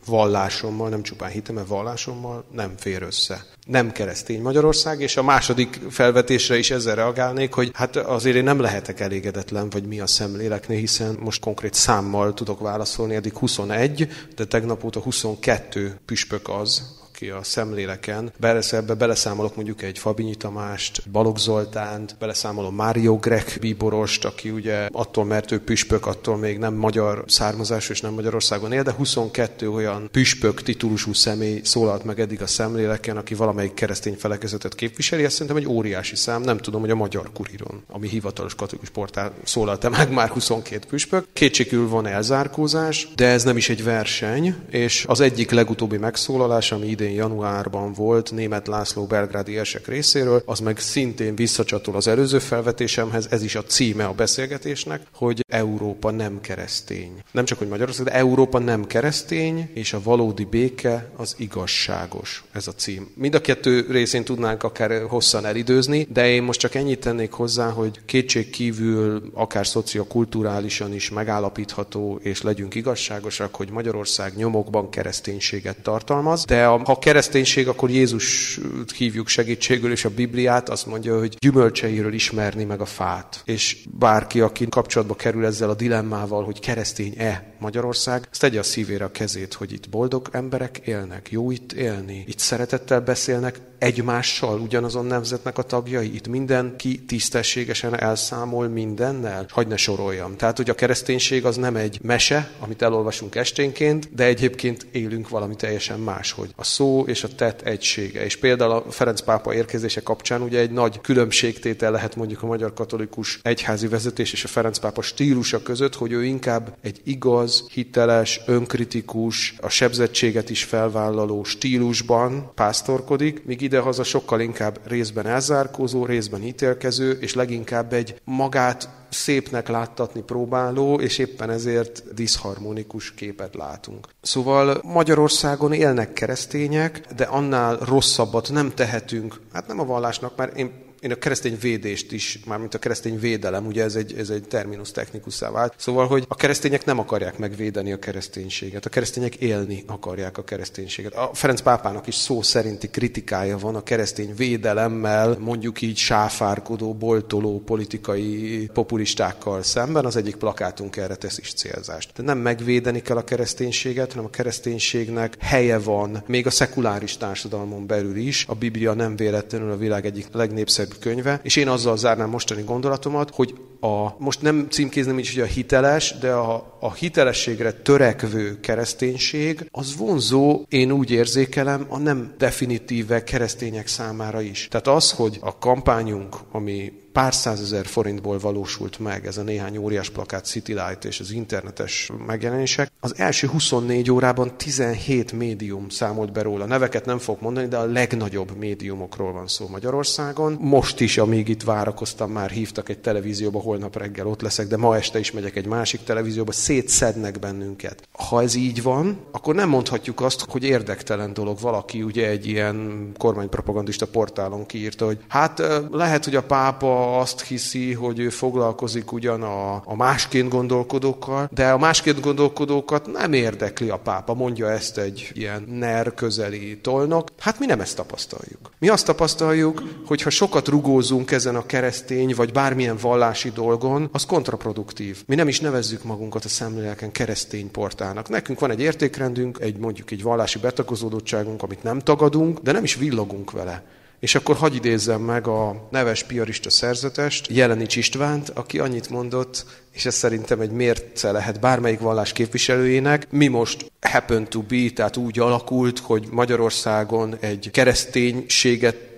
vallásommal, nem csupán hitem, vallásommal nem fér össze. Nem keresztény Magyarország, és a második felvetésre is ezzel reagálnék, hogy hát azért én nem lehetek elégedetlen, vagy mi a szemléleknél, hiszen most konkrét számmal tudok válaszolni, eddig 21, de tegnap óta 22 püspök az, ki a szemléleken. Persze ebbe beleszámolok mondjuk egy Fabinyi Tamást, Balogh Zoltánt, beleszámolom Mário Grek bíborost, aki ugye attól, mert ő püspök, attól még nem magyar származású és nem Magyarországon él, de 22 olyan püspök titulusú személy szólalt meg eddig a szemléleken, aki valamelyik keresztény felekezetet képviseli. Ez szerintem egy óriási szám. Nem tudom, hogy a magyar kuriron, ami hivatalos katolikus portál szólalt meg már 22 püspök. Kétségül van elzárkózás, de ez nem is egy verseny, és az egyik legutóbbi megszólalás, ami idén idén januárban volt német László belgrádi esek részéről, az meg szintén visszacsatol az előző felvetésemhez, ez is a címe a beszélgetésnek, hogy Európa nem keresztény. Nem csak, hogy Magyarország, de Európa nem keresztény, és a valódi béke az igazságos. Ez a cím. Mind a kettő részén tudnánk akár hosszan elidőzni, de én most csak ennyit tennék hozzá, hogy kétség kívül akár szociokulturálisan is megállapítható, és legyünk igazságosak, hogy Magyarország nyomokban kereszténységet tartalmaz, de a, kereszténység, akkor Jézus hívjuk segítségül, és a Bibliát azt mondja, hogy gyümölcseiről ismerni meg a fát. És bárki, aki kapcsolatba kerül ezzel a dilemmával, hogy keresztény-e Magyarország, azt tegye a szívére a kezét, hogy itt boldog emberek élnek, jó itt élni, itt szeretettel beszélnek egymással, ugyanazon nemzetnek a tagjai, itt mindenki tisztességesen elszámol mindennel, hagy ne soroljam. Tehát, hogy a kereszténység az nem egy mese, amit elolvasunk esténként, de egyébként élünk valami teljesen máshogy. A szó és a tett egysége. És például a Ferenc pápa érkezése kapcsán ugye egy nagy különbségtétel lehet mondjuk a magyar katolikus egyházi vezetés és a Ferenc pápa stílusa között, hogy ő inkább egy igaz, hiteles, önkritikus, a sebzettséget is felvállaló stílusban pásztorkodik, míg idehaza sokkal inkább részben elzárkózó, részben ítélkező, és leginkább egy magát szépnek láttatni próbáló, és éppen ezért diszharmonikus képet látunk. Szóval Magyarországon élnek keresztények, de annál rosszabbat nem tehetünk, hát nem a vallásnak, mert én én a keresztény védést is, mármint a keresztény védelem, ugye ez egy, ez egy terminus technikuszá vált. Szóval, hogy a keresztények nem akarják megvédeni a kereszténységet, a keresztények élni akarják a kereszténységet. A Ferenc pápának is szó szerinti kritikája van a keresztény védelemmel, mondjuk így sáfárkodó, boltoló politikai populistákkal szemben. Az egyik plakátunk erre tesz is célzást. De nem megvédeni kell a kereszténységet, hanem a kereszténységnek helye van, még a szekuláris társadalmon belül is. A Biblia nem véletlenül a világ egyik legnépszerűbb könyve, és én azzal zárnám mostani gondolatomat, hogy a, most nem címkézném így, hogy a hiteles, de a, a hitelességre törekvő kereszténység, az vonzó, én úgy érzékelem, a nem definitíve keresztények számára is. Tehát az, hogy a kampányunk, ami pár százezer forintból valósult meg ez a néhány óriás plakát City Light és az internetes megjelenések. Az első 24 órában 17 médium számolt be róla. Neveket nem fogok mondani, de a legnagyobb médiumokról van szó Magyarországon. Most is, amíg itt várakoztam, már hívtak egy televízióba, holnap reggel ott leszek, de ma este is megyek egy másik televízióba, szétszednek bennünket. Ha ez így van, akkor nem mondhatjuk azt, hogy érdektelen dolog. Valaki ugye egy ilyen kormánypropagandista portálon kiírta, hogy hát lehet, hogy a pápa azt hiszi, hogy ő foglalkozik ugyan a, a másként gondolkodókkal, de a másként gondolkodókat nem érdekli a pápa, mondja ezt egy ilyen ner közeli tolnok. Hát mi nem ezt tapasztaljuk. Mi azt tapasztaljuk, hogy ha sokat rugózunk ezen a keresztény vagy bármilyen vallási dolgon, az kontraproduktív. Mi nem is nevezzük magunkat a szemléleken keresztény portának. Nekünk van egy értékrendünk, egy mondjuk egy vallási betagozódottságunk, amit nem tagadunk, de nem is villogunk vele. És akkor hagy idézzem meg a neves piarista szerzetest, Jelenics Istvánt, aki annyit mondott, és ez szerintem egy mérce lehet bármelyik vallás képviselőjének. Mi most happen to be, tehát úgy alakult, hogy Magyarországon egy kereszténységet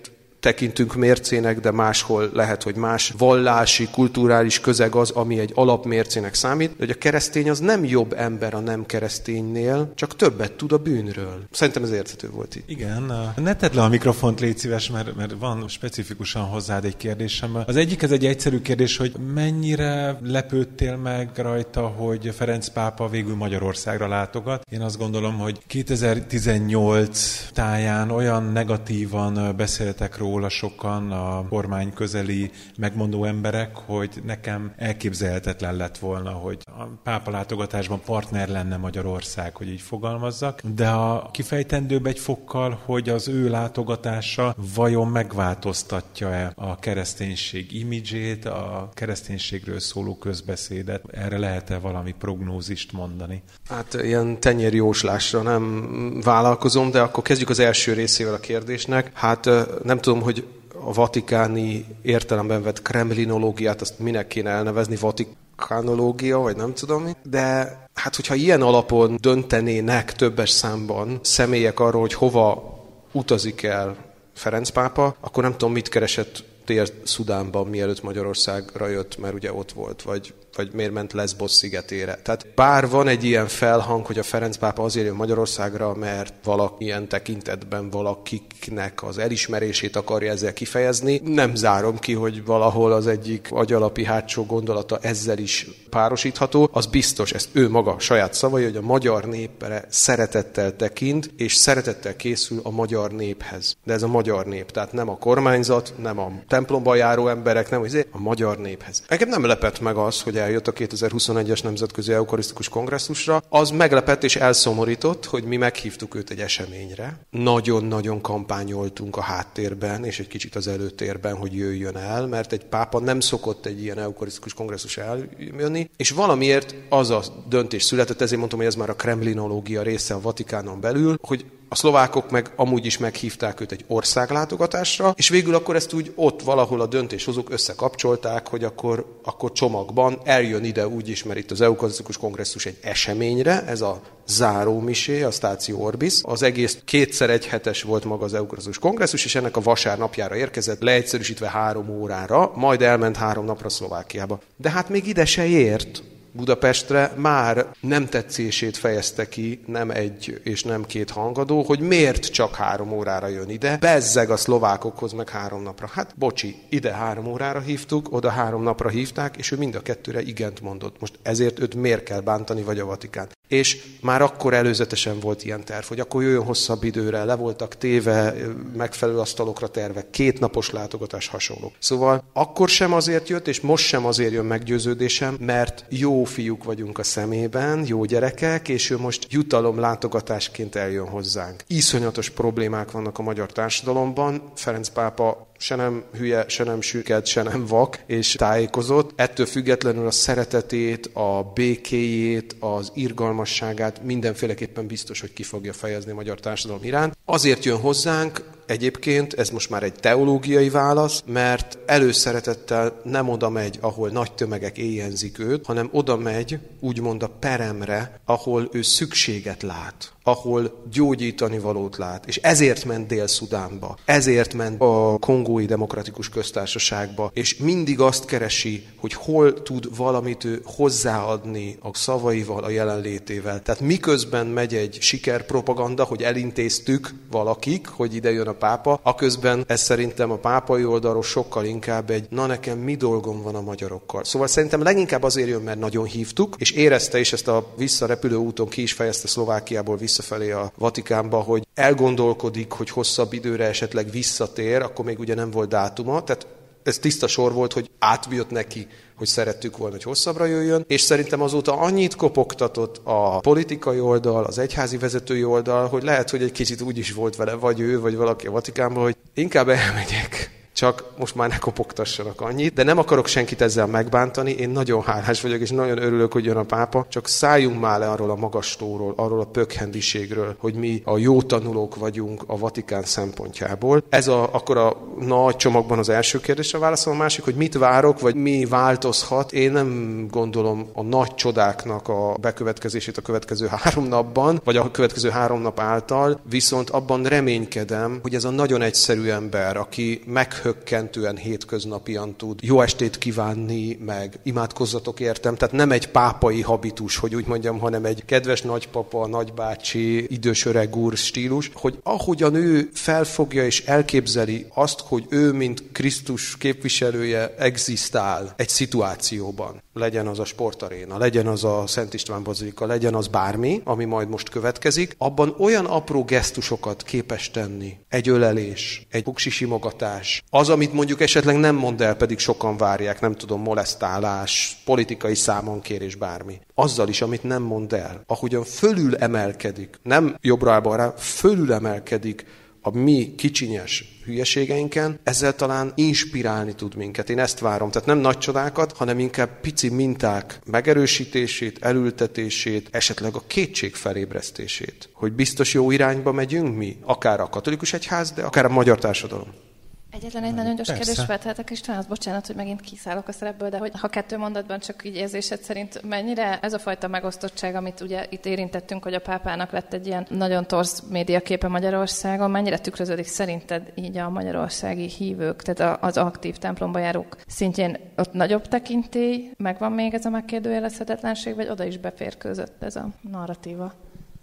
tekintünk mércének, de máshol lehet, hogy más vallási, kulturális közeg az, ami egy alapmércének számít, hogy a keresztény az nem jobb ember a nem kereszténynél, csak többet tud a bűnről. Szerintem ez érthető volt itt. Igen, ne tedd le a mikrofont, légy szíves, mert, mert van specifikusan hozzád egy kérdésem. Az egyik, ez egy egyszerű kérdés, hogy mennyire lepődtél meg rajta, hogy Ferenc pápa végül Magyarországra látogat. Én azt gondolom, hogy 2018 táján olyan negatívan beszéltek róla, róla sokan a kormány közeli megmondó emberek, hogy nekem elképzelhetetlen lett volna, hogy a pápa látogatásban partner lenne Magyarország, hogy így fogalmazzak, de a kifejtendőbb egy fokkal, hogy az ő látogatása vajon megváltoztatja-e a kereszténység imidzsét, a kereszténységről szóló közbeszédet. Erre lehet-e valami prognózist mondani? Hát ilyen tenyérjóslásra nem vállalkozom, de akkor kezdjük az első részével a kérdésnek. Hát nem tudom, hogy a vatikáni értelemben vett kremlinológiát, azt minek kéne elnevezni, vatikánológia, vagy nem tudom mi. De hát, hogyha ilyen alapon döntenének többes számban személyek arról, hogy hova utazik el Ferenc pápa, akkor nem tudom, mit keresett tér Szudánban, mielőtt Magyarországra jött, mert ugye ott volt, vagy vagy miért ment Lesbos szigetére. Tehát bár van egy ilyen felhang, hogy a Ferenc pápa azért jön Magyarországra, mert valaki ilyen tekintetben valakiknek az elismerését akarja ezzel kifejezni, nem zárom ki, hogy valahol az egyik agyalapi hátsó gondolata ezzel is párosítható. Az biztos, ezt ő maga saját szavai, hogy a magyar népre szeretettel tekint, és szeretettel készül a magyar néphez. De ez a magyar nép, tehát nem a kormányzat, nem a templomba járó emberek, nem a magyar néphez. Engem nem lepett meg az, hogy eljött a 2021-es Nemzetközi Eukarisztikus Kongresszusra, az meglepett és elszomorított, hogy mi meghívtuk őt egy eseményre. Nagyon-nagyon kampányoltunk a háttérben, és egy kicsit az előtérben, hogy jöjjön el, mert egy pápa nem szokott egy ilyen eukarisztikus kongresszus eljönni, és valamiért az a döntés született, ezért mondtam, hogy ez már a kremlinológia része a Vatikánon belül, hogy a szlovákok meg amúgy is meghívták őt egy országlátogatásra, és végül akkor ezt úgy ott valahol a döntéshozók összekapcsolták, hogy akkor, akkor csomagban eljön ide úgy is, mert itt az Eukarisztikus Kongresszus egy eseményre, ez a záró misé, a Stáció Orbis. Az egész kétszer egy hetes volt maga az Eukarisztikus Kongresszus, és ennek a vasárnapjára érkezett, leegyszerűsítve három órára, majd elment három napra Szlovákiába. De hát még ide se ért, Budapestre, már nem tetszését fejezte ki nem egy és nem két hangadó, hogy miért csak három órára jön ide, bezzeg a szlovákokhoz meg három napra. Hát bocsi, ide három órára hívtuk, oda három napra hívták, és ő mind a kettőre igent mondott. Most ezért őt miért kell bántani, vagy a Vatikán? És már akkor előzetesen volt ilyen terv, hogy akkor jöjjön hosszabb időre, le voltak téve megfelelő asztalokra tervek, két napos látogatás hasonló. Szóval akkor sem azért jött, és most sem azért jön meggyőződésem, mert jó fiúk vagyunk a szemében, jó gyerekek, és ő most jutalom látogatásként eljön hozzánk. Iszonyatos problémák vannak a magyar társadalomban. Ferenc pápa se nem hülye, se nem süket, se nem vak, és tájékozott. Ettől függetlenül a szeretetét, a békéjét, az irgalmasságát mindenféleképpen biztos, hogy ki fogja fejezni a magyar társadalom iránt. Azért jön hozzánk, Egyébként ez most már egy teológiai válasz, mert előszeretettel nem oda megy, ahol nagy tömegek éjjenzik őt, hanem oda megy, úgymond a peremre, ahol ő szükséget lát ahol gyógyítani valót lát. És ezért ment Dél-Szudánba, ezért ment a Kongói Demokratikus Köztársaságba, és mindig azt keresi, hogy hol tud valamit ő hozzáadni a szavaival, a jelenlétével. Tehát miközben megy egy sikerpropaganda, hogy elintéztük valakik, hogy ide jön a pápa, aközben ez szerintem a pápai oldalról sokkal inkább egy, na nekem mi dolgom van a magyarokkal. Szóval szerintem leginkább azért jön, mert nagyon hívtuk, és érezte, és ezt a visszarepülő úton ki is fejezte Szlovákiából visszafelé a Vatikánba, hogy elgondolkodik, hogy hosszabb időre esetleg visszatér, akkor még ugye nem volt dátuma, tehát ez tiszta sor volt, hogy átjött neki, hogy szerettük volna, hogy hosszabbra jöjjön, és szerintem azóta annyit kopogtatott a politikai oldal, az egyházi vezetői oldal, hogy lehet, hogy egy kicsit úgy is volt vele, vagy ő, vagy valaki a Vatikánban, hogy inkább elmegyek csak most már ne kopogtassanak annyit, de nem akarok senkit ezzel megbántani, én nagyon hálás vagyok, és nagyon örülök, hogy jön a pápa, csak szálljunk már le arról a magastóról, arról a pökhendiségről, hogy mi a jó tanulók vagyunk a Vatikán szempontjából. Ez a, akkor a nagy csomagban az első kérdésre válaszol, a másik, hogy mit várok, vagy mi változhat. Én nem gondolom a nagy csodáknak a bekövetkezését a következő három napban, vagy a következő három nap által, viszont abban reménykedem, hogy ez a nagyon egyszerű ember, aki meghő meghökkentően hétköznapian tud jó estét kívánni, meg imádkozzatok értem. Tehát nem egy pápai habitus, hogy úgy mondjam, hanem egy kedves nagypapa, nagybácsi, idős öreg úr stílus, hogy ahogyan ő felfogja és elképzeli azt, hogy ő, mint Krisztus képviselője egzisztál egy szituációban, legyen az a sportaréna, legyen az a Szent István bazilika, legyen az bármi, ami majd most következik, abban olyan apró gesztusokat képes tenni. Egy ölelés, egy buksi simogatás, az, amit mondjuk esetleg nem mond el, pedig sokan várják, nem tudom, molesztálás, politikai számonkérés, bármi. Azzal is, amit nem mond el, ahogyan fölül emelkedik, nem jobbra-balra, fölül emelkedik a mi kicsinyes hülyeségeinken, ezzel talán inspirálni tud minket. Én ezt várom. Tehát nem nagy csodákat, hanem inkább pici minták megerősítését, elültetését, esetleg a kétség felébresztését. Hogy biztos jó irányba megyünk mi, akár a katolikus egyház, de akár a magyar társadalom. Egyetlen egy nagyon gyors kérdés feltehetek, és talán az bocsánat, hogy megint kiszállok a szerepből, de hogy ha kettő mondatban csak így érzésed szerint mennyire ez a fajta megosztottság, amit ugye itt érintettünk, hogy a pápának lett egy ilyen nagyon torz médiaképe Magyarországon, mennyire tükröződik szerinted így a magyarországi hívők, tehát az aktív templomba járók szintjén ott nagyobb tekintély, megvan még ez a megkérdőjelezhetetlenség, vagy oda is beférkőzött ez a narratíva?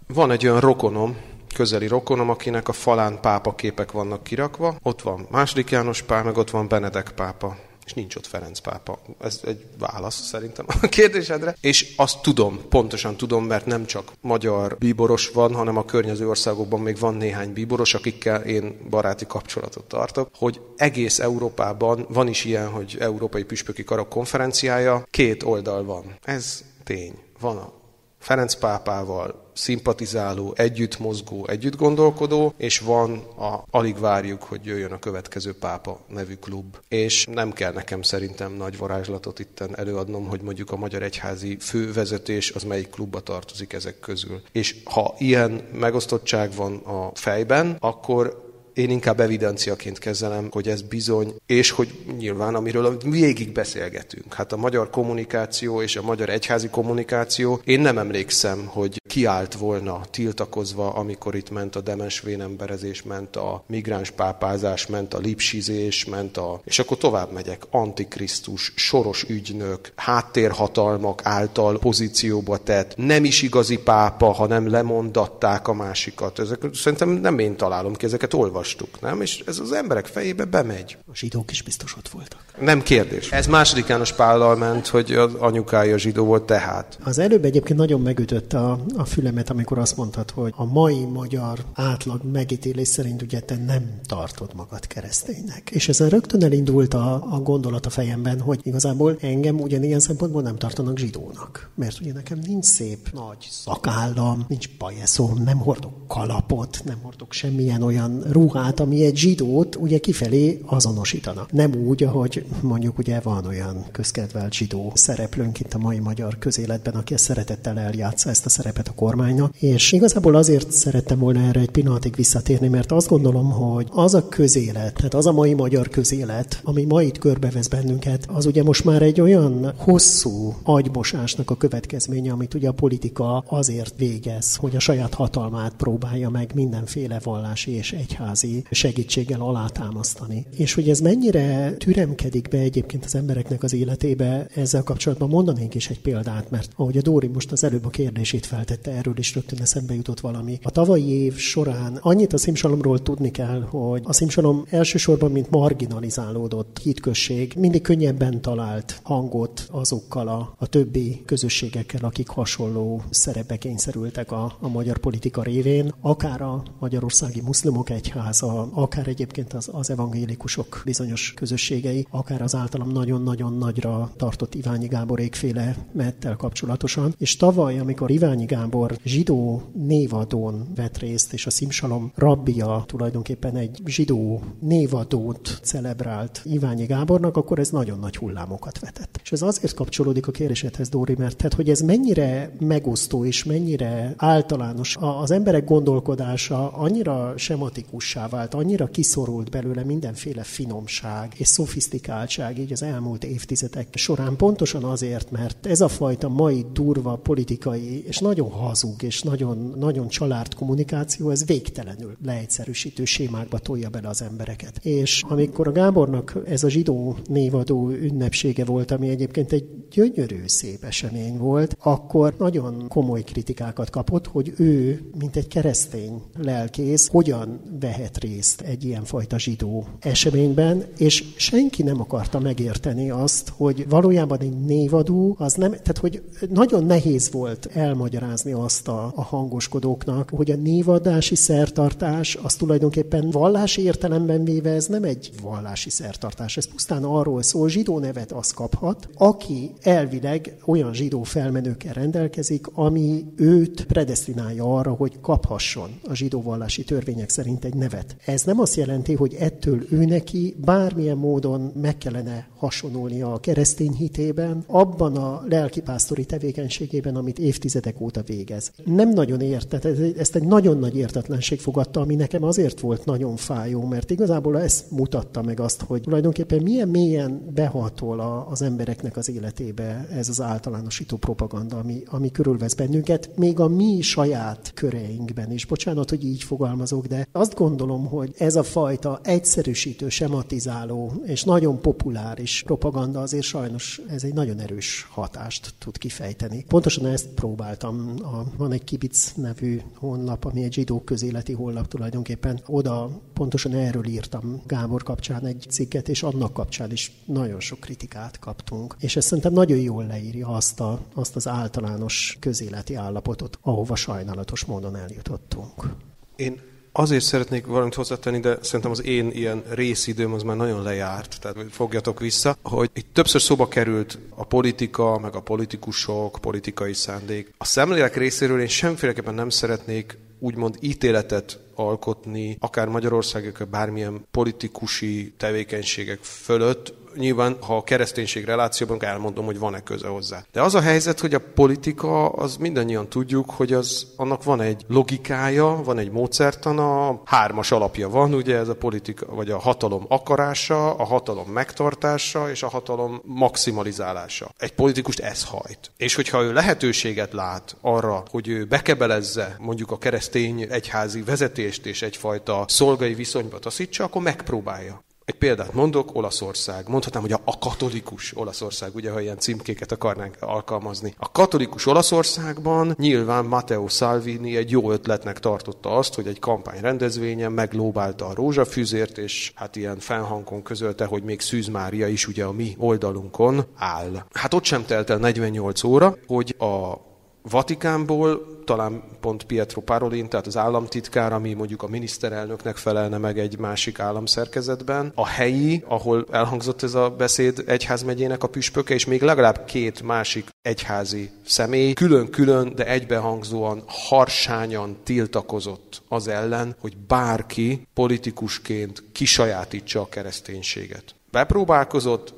Van egy olyan rokonom, közeli rokonom, akinek a falán pápa képek vannak kirakva. Ott van második János Pál, meg ott van Benedek pápa és nincs ott Ferenc pápa. Ez egy válasz szerintem a kérdésedre. És azt tudom, pontosan tudom, mert nem csak magyar bíboros van, hanem a környező országokban még van néhány bíboros, akikkel én baráti kapcsolatot tartok, hogy egész Európában van is ilyen, hogy Európai Püspöki Karok konferenciája, két oldal van. Ez tény. Van a Ferenc pápával szimpatizáló, együtt mozgó, együtt gondolkodó, és van a alig várjuk, hogy jöjjön a következő pápa nevű klub. És nem kell nekem szerintem nagy varázslatot itten előadnom, hogy mondjuk a Magyar Egyházi fővezetés az melyik klubba tartozik ezek közül. És ha ilyen megosztottság van a fejben, akkor én inkább evidenciaként kezelem, hogy ez bizony, és hogy nyilván, amiről végig beszélgetünk. Hát a magyar kommunikáció és a magyar egyházi kommunikáció, én nem emlékszem, hogy kiállt volna tiltakozva, amikor itt ment a demes vénemberezés, ment a migráns pápázás, ment a lipsizés, ment a... És akkor tovább megyek. Antikrisztus, soros ügynök, háttérhatalmak által pozícióba tett, nem is igazi pápa, hanem lemondatták a másikat. Ezek szerintem nem én találom ki, ezeket olvastuk, nem? És ez az emberek fejébe bemegy. A zsidók is biztos ott voltak. Nem kérdés. Ez második János Pállal ment, hogy az anyukája zsidó volt tehát. Az előbb egyébként nagyon megütött a, a fülemet, amikor azt mondtad, hogy a mai magyar átlag megítélés szerint ugye te nem tartod magad kereszténynek. És ezen rögtön elindult a, a gondolat a fejemben, hogy igazából engem ugyanilyen szempontból nem tartanak zsidónak. Mert ugye nekem nincs szép nagy szakállam, nincs pajeszom, nem hordok kalapot, nem hordok semmilyen olyan ruhát, ami egy zsidót ugye kifelé azonosítana. Nem úgy, ahogy mondjuk ugye van olyan közkedvelt zsidó szereplőnk itt a mai magyar közéletben, aki ezt szeretettel eljátsza ezt a szerepet a kormánynak. És igazából azért szerettem volna erre egy pillanatig visszatérni, mert azt gondolom, hogy az a közélet, tehát az a mai magyar közélet, ami ma itt körbevesz bennünket, az ugye most már egy olyan hosszú agybosásnak a következménye, amit ugye a politika azért végez, hogy a saját hatalmát próbálja meg mindenféle vallási és egyházi segítséggel alátámasztani. És hogy ez mennyire türemkedik be egyébként az embereknek az életébe, ezzel kapcsolatban mondanék is egy példát, mert ahogy a Dóri most az előbb a kérdését feltette, erről is rögtön eszembe jutott valami. A tavalyi év során annyit a szimsalomról tudni kell, hogy a szimsalom elsősorban, mint marginalizálódott hitközség, mindig könnyebben talált hangot azokkal a, a többi közösségekkel, akik hasonló szerepbe kényszerültek a, a magyar politika révén, akár a magyarországi muszlimok egyháza, akár egyébként az, az evangélikusok bizonyos közösségei, akár az általam nagyon-nagyon nagyra tartott Iványi Gábor ékféle mettel kapcsolatosan. És tavaly, amikor Iványi Gábor zsidó névadón vett részt, és a Szimsalom rabbia tulajdonképpen egy zsidó névadót celebrált Iványi Gábornak, akkor ez nagyon nagy hullámokat vetett. És ez azért kapcsolódik a kérdésedhez, Dóri, mert tehát, hogy ez mennyire megosztó és mennyire általános. Az emberek gondolkodása annyira sematikussá vált, annyira kiszorult belőle mindenféle finomság és szofisztikáltság így az elmúlt évtizedek során, pontosan azért, mert ez a fajta mai durva politikai és nagyon hazug és nagyon, nagyon család kommunikáció, ez végtelenül leegyszerűsítő sémákba tolja bele az embereket. És amikor a Gábornak ez a zsidó névadó ünnepsége volt, ami egyébként egy gyönyörű, szép esemény volt, akkor nagyon komoly kritikákat kapott, hogy ő, mint egy keresztény lelkész, hogyan vehet részt egy ilyen fajta zsidó eseményben, és senki nem akarta megérteni azt, hogy valójában egy névadó, az nem, tehát hogy nagyon nehéz volt elmagyarázni azt a, a hangoskodóknak, hogy a névadási szertartás az tulajdonképpen vallási értelemben véve ez nem egy vallási szertartás, ez pusztán arról szól, zsidó nevet az kaphat, aki elvileg olyan zsidó felmenőkkel rendelkezik, ami őt predestinálja arra, hogy kaphasson a zsidó vallási törvények szerint egy nevet. Ez nem azt jelenti, hogy ettől ő neki bármilyen módon meg kellene hasonulnia a keresztény hitében, abban a lelkipásztori tevékenységében, amit évtizedek óta végez. Nem nagyon értett, ezt egy nagyon nagy értetlenség fogadta, ami nekem azért volt nagyon fájó, mert igazából ezt mutatta meg azt, hogy tulajdonképpen milyen mélyen behatol az embereknek az életébe ez az általánosító propaganda, ami, ami körülvesz bennünket, még a mi saját köreinkben is. Bocsánat, hogy így fogalmazok, de azt gondolom, hogy ez a fajta egyszerűsítő, sematizáló és nagyon populáris propaganda azért sajnos ez egy nagyon erős hatást tud kifejteni. Pontosan ezt próbáltam. A, van egy Kibic nevű honlap, ami egy zsidó közéleti honlap tulajdonképpen. Oda pontosan erről írtam Gábor kapcsán egy cikket, és annak kapcsán is nagyon sok kritikát kaptunk. És ez szerintem nagyon jól leírja azt, a, azt az általános közéleti állapotot, ahova sajnálatos módon eljutottunk. Én azért szeretnék valamit hozzátenni, de szerintem az én ilyen részidőm az már nagyon lejárt, tehát fogjatok vissza, hogy itt többször szóba került a politika, meg a politikusok, politikai szándék. A szemlélek részéről én semféleképpen nem szeretnék úgymond ítéletet alkotni, akár Magyarország, akár bármilyen politikusi tevékenységek fölött, nyilván, ha a kereszténység relációban elmondom, hogy van-e köze hozzá. De az a helyzet, hogy a politika, az mindannyian tudjuk, hogy az, annak van egy logikája, van egy módszertana, hármas alapja van, ugye ez a politika, vagy a hatalom akarása, a hatalom megtartása és a hatalom maximalizálása. Egy politikust ez hajt. És hogyha ő lehetőséget lát arra, hogy ő bekebelezze mondjuk a keresztény egyházi vezetést és egyfajta szolgai viszonyba taszítsa, akkor megpróbálja. Egy példát mondok, Olaszország. Mondhatnám, hogy a, a katolikus Olaszország, ugye, ha ilyen címkéket akarnánk alkalmazni. A katolikus Olaszországban nyilván Matteo Salvini egy jó ötletnek tartotta azt, hogy egy kampány rendezvényen meglóbálta a rózsafűzért, és hát ilyen fennhangon közölte, hogy még Szűz Mária is ugye a mi oldalunkon áll. Hát ott sem telt el 48 óra, hogy a Vatikánból talán pont Pietro Parolin, tehát az államtitkár, ami mondjuk a miniszterelnöknek felelne meg egy másik államszerkezetben, a helyi, ahol elhangzott ez a beszéd egyházmegyének a püspöke, és még legalább két másik egyházi személy külön-külön, de egybehangzóan, harsányan tiltakozott az ellen, hogy bárki politikusként kisajátítsa a kereszténységet. Bepróbálkozott,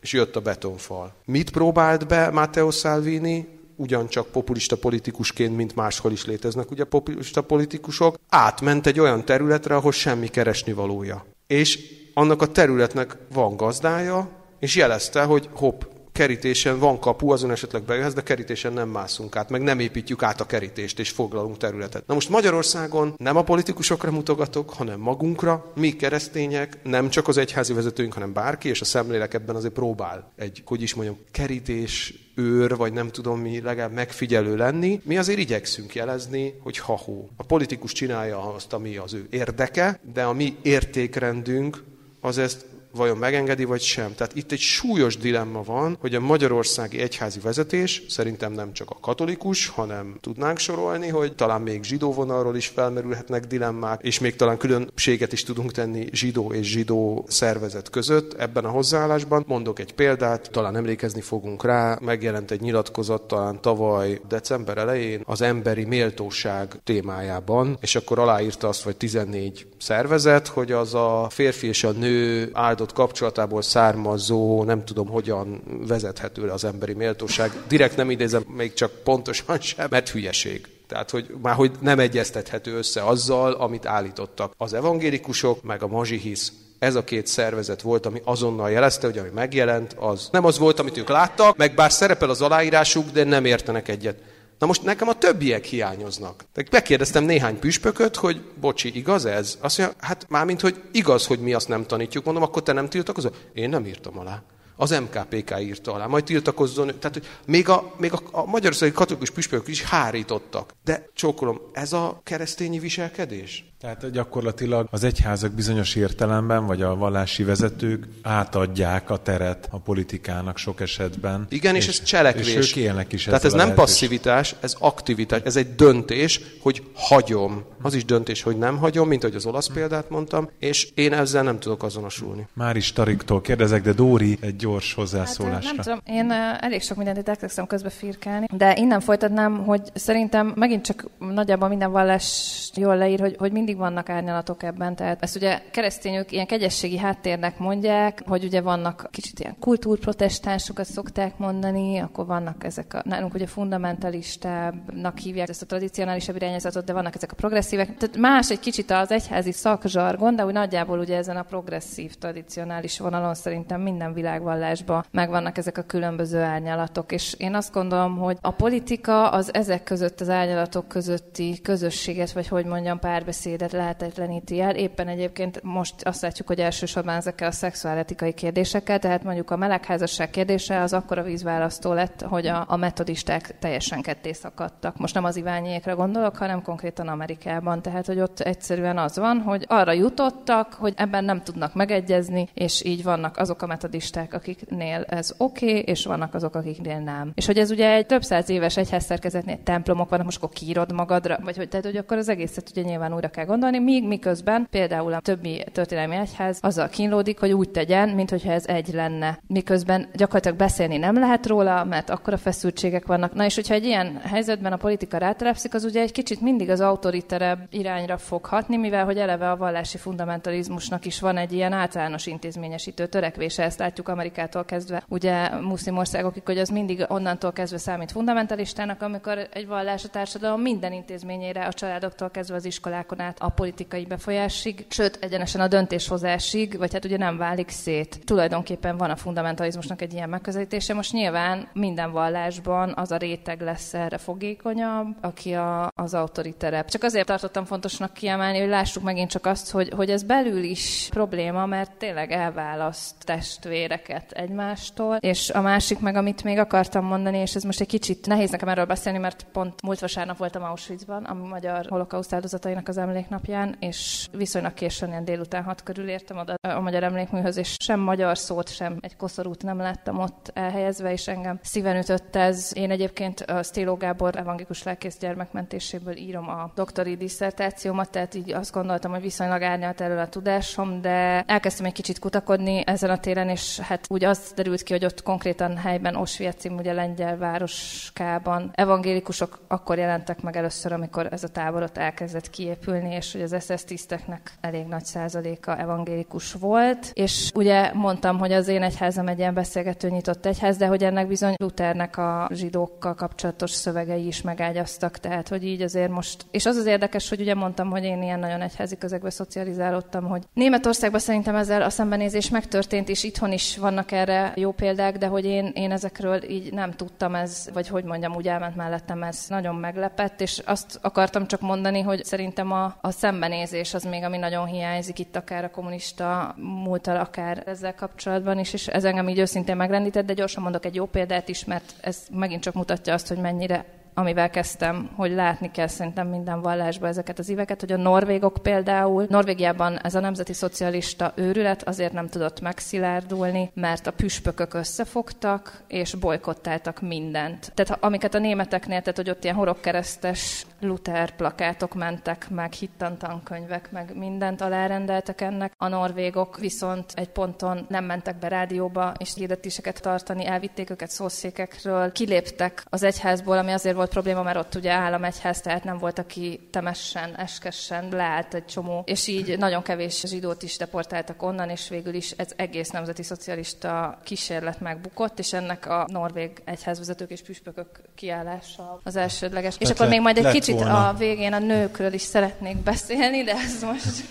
és jött a betonfal. Mit próbált be Matteo Salvini? Ugyancsak populista politikusként, mint máshol is léteznek ugye populista politikusok, átment egy olyan területre, ahol semmi keresnivalója. És annak a területnek van gazdája, és jelezte, hogy hopp, kerítésen van kapu, azon esetleg bejöhetsz, de kerítésen nem mászunk át, meg nem építjük át a kerítést, és foglalunk területet. Na most Magyarországon nem a politikusokra mutogatok, hanem magunkra, mi keresztények, nem csak az egyházi vezetőink, hanem bárki, és a szemlélek ebben azért próbál egy, hogy is mondjam, kerítés őr, vagy nem tudom mi, legalább megfigyelő lenni, mi azért igyekszünk jelezni, hogy ha-hó. A politikus csinálja azt, ami az ő érdeke, de a mi értékrendünk az ezt vajon megengedi, vagy sem. Tehát itt egy súlyos dilemma van, hogy a magyarországi egyházi vezetés, szerintem nem csak a katolikus, hanem tudnánk sorolni, hogy talán még zsidó vonalról is felmerülhetnek dilemmák, és még talán különbséget is tudunk tenni zsidó és zsidó szervezet között ebben a hozzáállásban. Mondok egy példát, talán emlékezni fogunk rá, megjelent egy nyilatkozat talán tavaly december elején az emberi méltóság témájában, és akkor aláírta azt, vagy 14 szervezet, hogy az a férfi és a nő áldott áldott kapcsolatából származó, nem tudom hogyan vezethető le az emberi méltóság. Direkt nem idézem még csak pontosan sem, mert hülyeség. Tehát, hogy már hogy nem egyeztethető össze azzal, amit állítottak az evangélikusok, meg a mazsihisz ez a két szervezet volt, ami azonnal jelezte, hogy ami megjelent, az nem az volt, amit ők láttak, meg bár szerepel az aláírásuk, de nem értenek egyet. Na most nekem a többiek hiányoznak. De megkérdeztem néhány püspököt, hogy bocsi, igaz ez? Azt mondja, hát mármint, hogy igaz, hogy mi azt nem tanítjuk. Mondom, akkor te nem tiltakozol? Én nem írtam alá. Az MKPK írta alá, majd tiltakozzon. Tehát, hogy még a, még a, a magyarországi katolikus püspökök is hárítottak. De csókolom, ez a keresztényi viselkedés? Tehát gyakorlatilag az egyházak bizonyos értelemben, vagy a vallási vezetők átadják a teret a politikának sok esetben. Igen, és, és ez cselekvés. És ők élnek is Tehát ez nem passzivitás, ez aktivitás, ez egy döntés, hogy hagyom. Az is döntés, hogy nem hagyom, mint ahogy az olasz példát mondtam, és én ezzel nem tudok azonosulni. Már is Tariktól kérdezek, de Dóri egy gyors hozzászólásra. Hát, nem tudom, én elég sok mindent itt elkezdtem közbe firkálni, de innen folytatnám, hogy szerintem megint csak nagyjából minden vallás jól leír, hogy, hogy mindig vannak árnyalatok ebben. Tehát ezt ugye keresztényük ilyen kegyességi háttérnek mondják, hogy ugye vannak kicsit ilyen kultúrprotestánsokat szokták mondani, akkor vannak ezek a, nálunk ugye fundamentalistábbnak hívják ezt a tradicionálisabb irányzatot, de vannak ezek a progresszívek. Tehát más egy kicsit az egyházi szakzsargon, de úgy nagyjából ugye ezen a progresszív, tradicionális vonalon szerintem minden világvallásban megvannak ezek a különböző árnyalatok. És én azt gondolom, hogy a politika az ezek között, az árnyalatok közötti közösséget, vagy hogy mondjam, párbeszédet beszédet lehetetleníti el. Éppen egyébként most azt látjuk, hogy elsősorban ezekkel a szexuáletikai kérdésekkel, tehát mondjuk a melegházasság kérdése az akkora vízválasztó lett, hogy a, a metodisták teljesen ketté szakadtak. Most nem az Iványiékra gondolok, hanem konkrétan Amerikában. Tehát, hogy ott egyszerűen az van, hogy arra jutottak, hogy ebben nem tudnak megegyezni, és így vannak azok a metodisták, akiknél ez oké, okay, és vannak azok, akiknél nem. És hogy ez ugye egy több száz éves egyházszerkezetnél templomok vannak, most akkor kiírod magadra, vagy hogy, tehát, hogy akkor az egészet ugye nyilván újra kell gondolni, míg miközben például a többi történelmi egyház azzal kínlódik, hogy úgy tegyen, mint hogyha ez egy lenne. Miközben gyakorlatilag beszélni nem lehet róla, mert akkor a feszültségek vannak. Na és hogyha egy ilyen helyzetben a politika rátelepszik, az ugye egy kicsit mindig az autoriterebb irányra fog hatni, mivel hogy eleve a vallási fundamentalizmusnak is van egy ilyen általános intézményesítő törekvése, ezt látjuk Amerikától kezdve, ugye muszlim országokig, hogy az mindig onnantól kezdve számít fundamentalistának, amikor egy vallás a társadalom minden intézményére, a családoktól kezdve az iskolákon át a politikai befolyásig, sőt, egyenesen a döntéshozásig, vagy hát ugye nem válik szét. Tulajdonképpen van a fundamentalizmusnak egy ilyen megközelítése. Most nyilván minden vallásban az a réteg lesz erre fogékonyabb, aki a, az autoriterebb. Csak azért tartottam fontosnak kiemelni, hogy lássuk megint csak azt, hogy, hogy ez belül is probléma, mert tényleg elválaszt testvéreket egymástól. És a másik meg, amit még akartam mondani, és ez most egy kicsit nehéz nekem erről beszélni, mert pont múlt vasárnap voltam Auschwitzban, a magyar holokauszt áldozatainak az emléknapján, és viszonylag későn, ilyen délután hat körül értem oda a magyar emlékműhöz, és sem magyar szót, sem egy koszorút nem láttam ott elhelyezve, és engem szíven ütött ez. Én egyébként a Stéló Gábor evangélikus lelkész gyermekmentéséből írom a doktori diszertációmat, tehát így azt gondoltam, hogy viszonylag árnyalt erről a tudásom, de elkezdtem egy kicsit kutakodni ezen a téren, és hát úgy az derült ki, hogy ott konkrétan helyben Oswiecim, ugye lengyel városkában evangélikusok akkor jelentek meg először, amikor ez a tábor ott elkezdett kiépülni, és hogy az SS tiszteknek elég nagy százaléka evangélikus volt, és ugye mondtam, hogy az én egyházam egy ilyen beszélgető nyitott egyház, de hogy ennek bizony Luthernek a zsidókkal kapcsolatos szövegei is megágyaztak, tehát hogy így azért most, és az az érdekes, hogy ugye mondtam, hogy én ilyen nagyon egyházi közegbe szocializálódtam, hogy Németországban szerintem ezzel a szembenézés megtörtént, és itthon is vannak erre jó példák, de hogy én, én ezekről így nem tudtam, ez, vagy hogy mondjam, úgy elment mellettem, ez nagyon meglepett, és azt akartam csak mondani, hogy szerintem a, a szembenézés az még, ami nagyon hiányzik itt akár a kommunista múltal, akár ezzel kapcsolatban is, és ez engem így őszintén megrendített, de gyorsan mondok egy jó példát is, mert ez megint csak mutatja azt, hogy mennyire amivel kezdtem, hogy látni kell szerintem minden vallásban ezeket az éveket, hogy a norvégok például, Norvégiában ez a nemzeti szocialista őrület azért nem tudott megszilárdulni, mert a püspökök összefogtak, és bolykottáltak mindent. Tehát amiket a németeknél, tehát hogy ott ilyen horogkeresztes Luther plakátok mentek, meg hittantankönyvek, meg mindent alárendeltek ennek. A norvégok viszont egy ponton nem mentek be rádióba, és hirdetéseket tartani, elvitték őket szószékekről, kiléptek az egyházból, ami azért volt probléma, mert ott ugye államegyház, tehát nem volt, aki temessen, eskessen, leállt egy csomó, és így nagyon kevés zsidót is deportáltak onnan, és végül is ez egész nemzeti szocialista kísérlet megbukott, és ennek a norvég egyházvezetők és püspökök kiállása az elsődleges. Tehát és akkor még majd egy kicsit volna. a végén a nőkről is szeretnék beszélni, de ez most...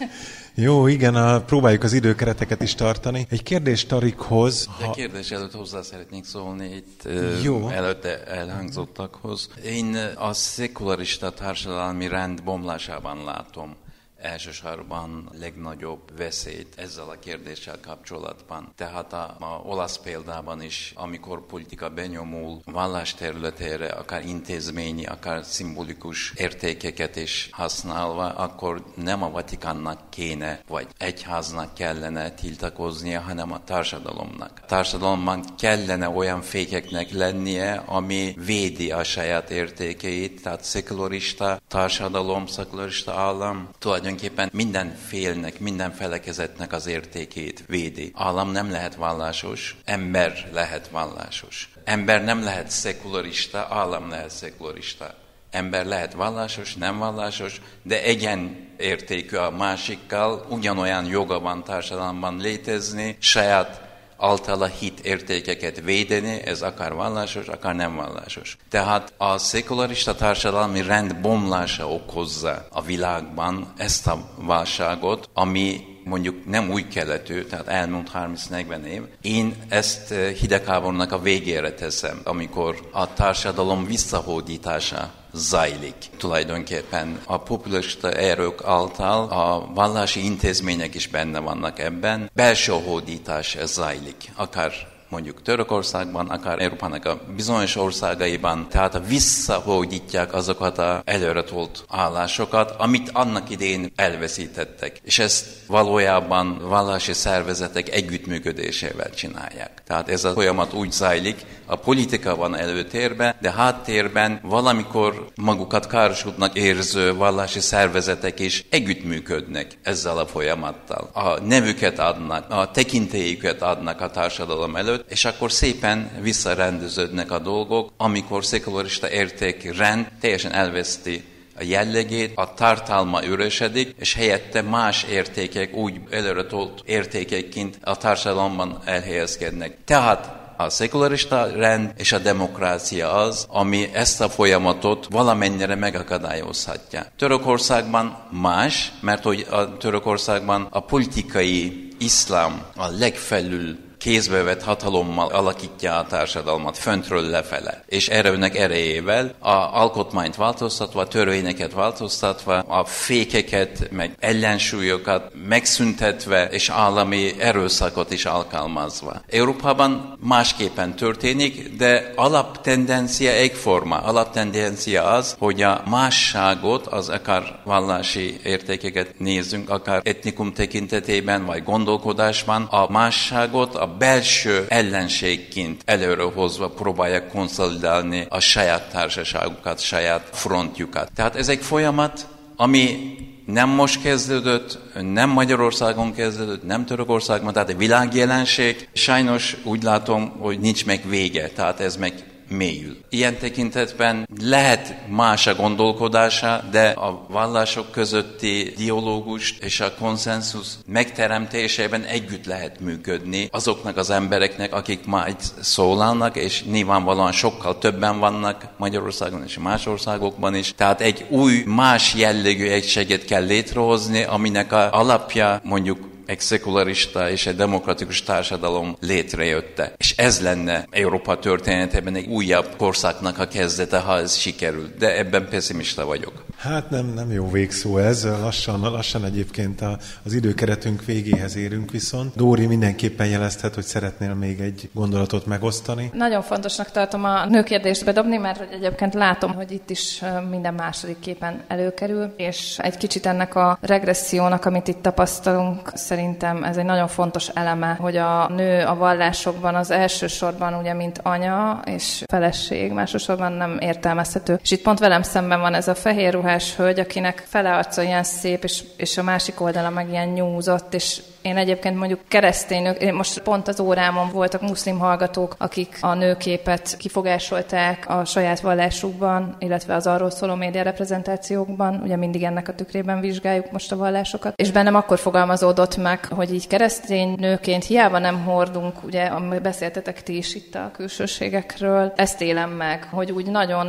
Jó, igen, a, próbáljuk az időkereteket is tartani. Egy kérdés Tarikhoz. Ha... De kérdés előtt hozzá szeretnék szólni itt Jó. előtte elhangzottakhoz. Én a szekularista társadalmi rend bomlásában látom elsősorban legnagyobb veszélyt ezzel a kérdéssel kapcsolatban. Tehát a, a olasz példában is, amikor politika benyomul vallás területére, akár intézményi, akár szimbolikus értékeket is használva, akkor nem a Vatikánnak kéne, vagy egyháznak kellene tiltakoznia, hanem a társadalomnak. A társadalomban kellene olyan fékeknek lennie, ami védi a saját értékeit, tehát szekularista társadalom, szekularista állam tulajdonképpen tulajdonképpen minden félnek, minden felekezetnek az értékét védi. Állam nem lehet vallásos, ember lehet vallásos. Ember nem lehet szekularista, állam lehet szekularista. Ember lehet vallásos, nem vallásos, de egyen értékű a másikkal, ugyanolyan joga van társadalomban létezni, saját általa hit értékeket védeni, ez akár vallásos, akár nem vallásos. Tehát a szekularista társadalmi rend bomlása okozza a világban ezt a válságot, ami mondjuk nem új keletű, tehát elmúlt 30-40 év. Én ezt eh, hidegháborúnak a végére teszem, amikor a társadalom visszahódítása zajlik. Tulajdonképpen a populista erők által a vallási intézmények is benne vannak ebben. Belső hódítás zajlik, akár mondjuk Törökországban, akár Európának a bizonyos országaiban, tehát visszahódítják azokat a előretolt állásokat, amit annak idén elveszítettek. És ezt valójában vallási szervezetek együttműködésével csinálják. Tehát ez a folyamat úgy zajlik, a politika van előtérben, de háttérben valamikor magukat károsodnak érző vallási szervezetek is együttműködnek ezzel a folyamattal. A nevüket adnak, a tekintélyüket adnak a társadalom előtt, és akkor szépen visszarendeződnek a dolgok, amikor szekularista értékrend teljesen elveszti a jellegét, a tartalma üresedik, és helyette más értékek úgy előretolt értékekként a társadalomban elhelyezkednek. Tehát a szekularista rend és a demokrácia az, ami ezt a folyamatot valamennyire megakadályozhatja. Törökországban más, mert hogy a Törökországban a politikai iszlám a legfelül kézbe vett hatalommal alakítja a társadalmat föntről lefele. És erőnek erejével a alkotmányt változtatva, a törvényeket változtatva, a fékeket, meg ellensúlyokat megszüntetve, és állami erőszakot is alkalmazva. Európában másképpen történik, de alaptendencia egyforma. Alaptendencia az, hogy a másságot, az akár vallási értékeket nézzünk, akár etnikum tekintetében, vagy gondolkodásban, a másságot, a belső ellenségként előrehozva próbálják konszolidálni a saját társaságukat, saját frontjukat. Tehát ez egy folyamat, ami nem most kezdődött, nem Magyarországon kezdődött, nem Törökországban, tehát egy világjelenség. Sajnos úgy látom, hogy nincs meg vége, tehát ez meg mélyül. Ilyen tekintetben lehet más a gondolkodása, de a vallások közötti dialógus és a konszenzus megteremtésében együtt lehet működni azoknak az embereknek, akik majd szólalnak, és nyilvánvalóan sokkal többen vannak Magyarországon és más országokban is. Tehát egy új, más jellegű egységet kell létrehozni, aminek a alapja mondjuk egy szekularista és egy demokratikus társadalom létrejötte. És ez lenne Európa történetében egy újabb korszaknak a kezdete, ha ez sikerült. De ebben pessimista vagyok. Hát nem, nem jó végszó ez. Lassan, lassan egyébként a, az időkeretünk végéhez érünk viszont. Dóri mindenképpen jelezhet, hogy szeretnél még egy gondolatot megosztani. Nagyon fontosnak tartom a nőkérdést bedobni, mert hogy egyébként látom, hogy itt is minden második képen előkerül, és egy kicsit ennek a regressziónak, amit itt tapasztalunk, szerintem ez egy nagyon fontos eleme, hogy a nő a vallásokban az elsősorban ugye, mint anya és feleség, másosorban nem értelmezhető. És itt pont velem szemben van ez a fehér ruhás hölgy, akinek fele arca ilyen szép, és, és a másik oldala meg ilyen nyúzott, és én egyébként mondjuk keresztény én most pont az órámon voltak muszlim hallgatók, akik a nőképet kifogásolták a saját vallásukban, illetve az arról szóló média reprezentációkban, ugye mindig ennek a tükrében vizsgáljuk most a vallásokat, és bennem akkor fogalmazódott meg, hogy így keresztény nőként hiába nem hordunk, ugye beszéltetek ti is itt a külsőségekről, ezt élem meg, hogy úgy nagyon,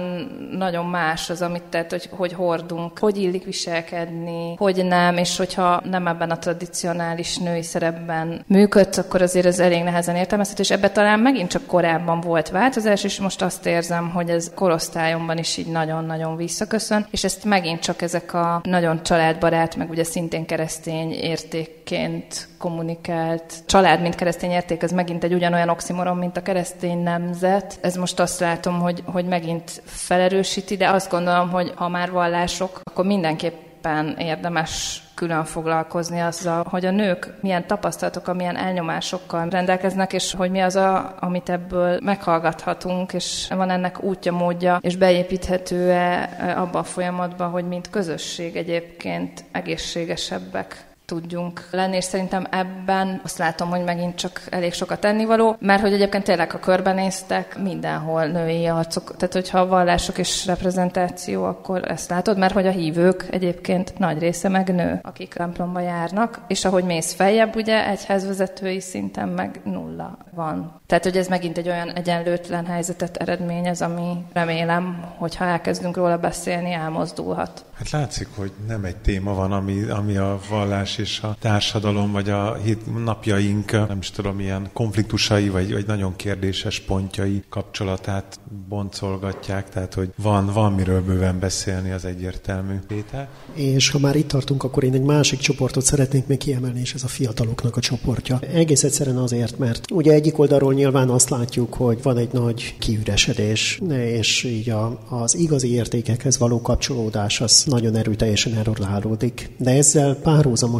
nagyon más az, amit tett, hogy, hogy hordunk, hogy illik viselkedni, hogy nem, és hogyha nem ebben a tradicionális női szerepben működsz, akkor azért ez elég nehezen értelmezhető, és ebbe talán megint csak korábban volt változás, és most azt érzem, hogy ez korosztályomban is így nagyon-nagyon visszaköszön, és ezt megint csak ezek a nagyon családbarát, meg ugye szintén keresztény értékként kommunikált család, mint keresztény érték, ez megint egy ugyanolyan oximoron, mint a keresztény nemzet. Ez most azt látom, hogy, hogy megint felerősíti, de azt gondolom, hogy ha már vallások, akkor mindenképpen érdemes külön foglalkozni azzal, hogy a nők milyen tapasztalatokkal, milyen elnyomásokkal rendelkeznek, és hogy mi az, a, amit ebből meghallgathatunk, és van ennek útja, módja, és beépíthető-e abba a folyamatba, hogy mint közösség egyébként egészségesebbek tudjunk lenni, és szerintem ebben azt látom, hogy megint csak elég sokat tennivaló, mert hogy egyébként tényleg, ha körbenéztek, mindenhol női arcok, tehát hogyha a vallások és reprezentáció, akkor ezt látod, mert hogy a hívők egyébként nagy része meg nő, akik templomba járnak, és ahogy mész feljebb, ugye egyházvezetői szinten meg nulla van. Tehát, hogy ez megint egy olyan egyenlőtlen helyzetet eredményez, ami remélem, hogy ha elkezdünk róla beszélni, elmozdulhat. Hát látszik, hogy nem egy téma van, ami, ami a vallás vallás és a társadalom, vagy a napjaink, nem is tudom, ilyen konfliktusai, vagy, vagy nagyon kérdéses pontjai kapcsolatát boncolgatják, tehát hogy van, van miről bőven beszélni, az egyértelmű. Péter? És ha már itt tartunk, akkor én egy másik csoportot szeretnék még kiemelni, és ez a fiataloknak a csoportja. Egész egyszerűen azért, mert ugye egyik oldalról nyilván azt látjuk, hogy van egy nagy kiüresedés, és így a, az igazi értékekhez való kapcsolódás az nagyon erőteljesen erőlálódik. De ezzel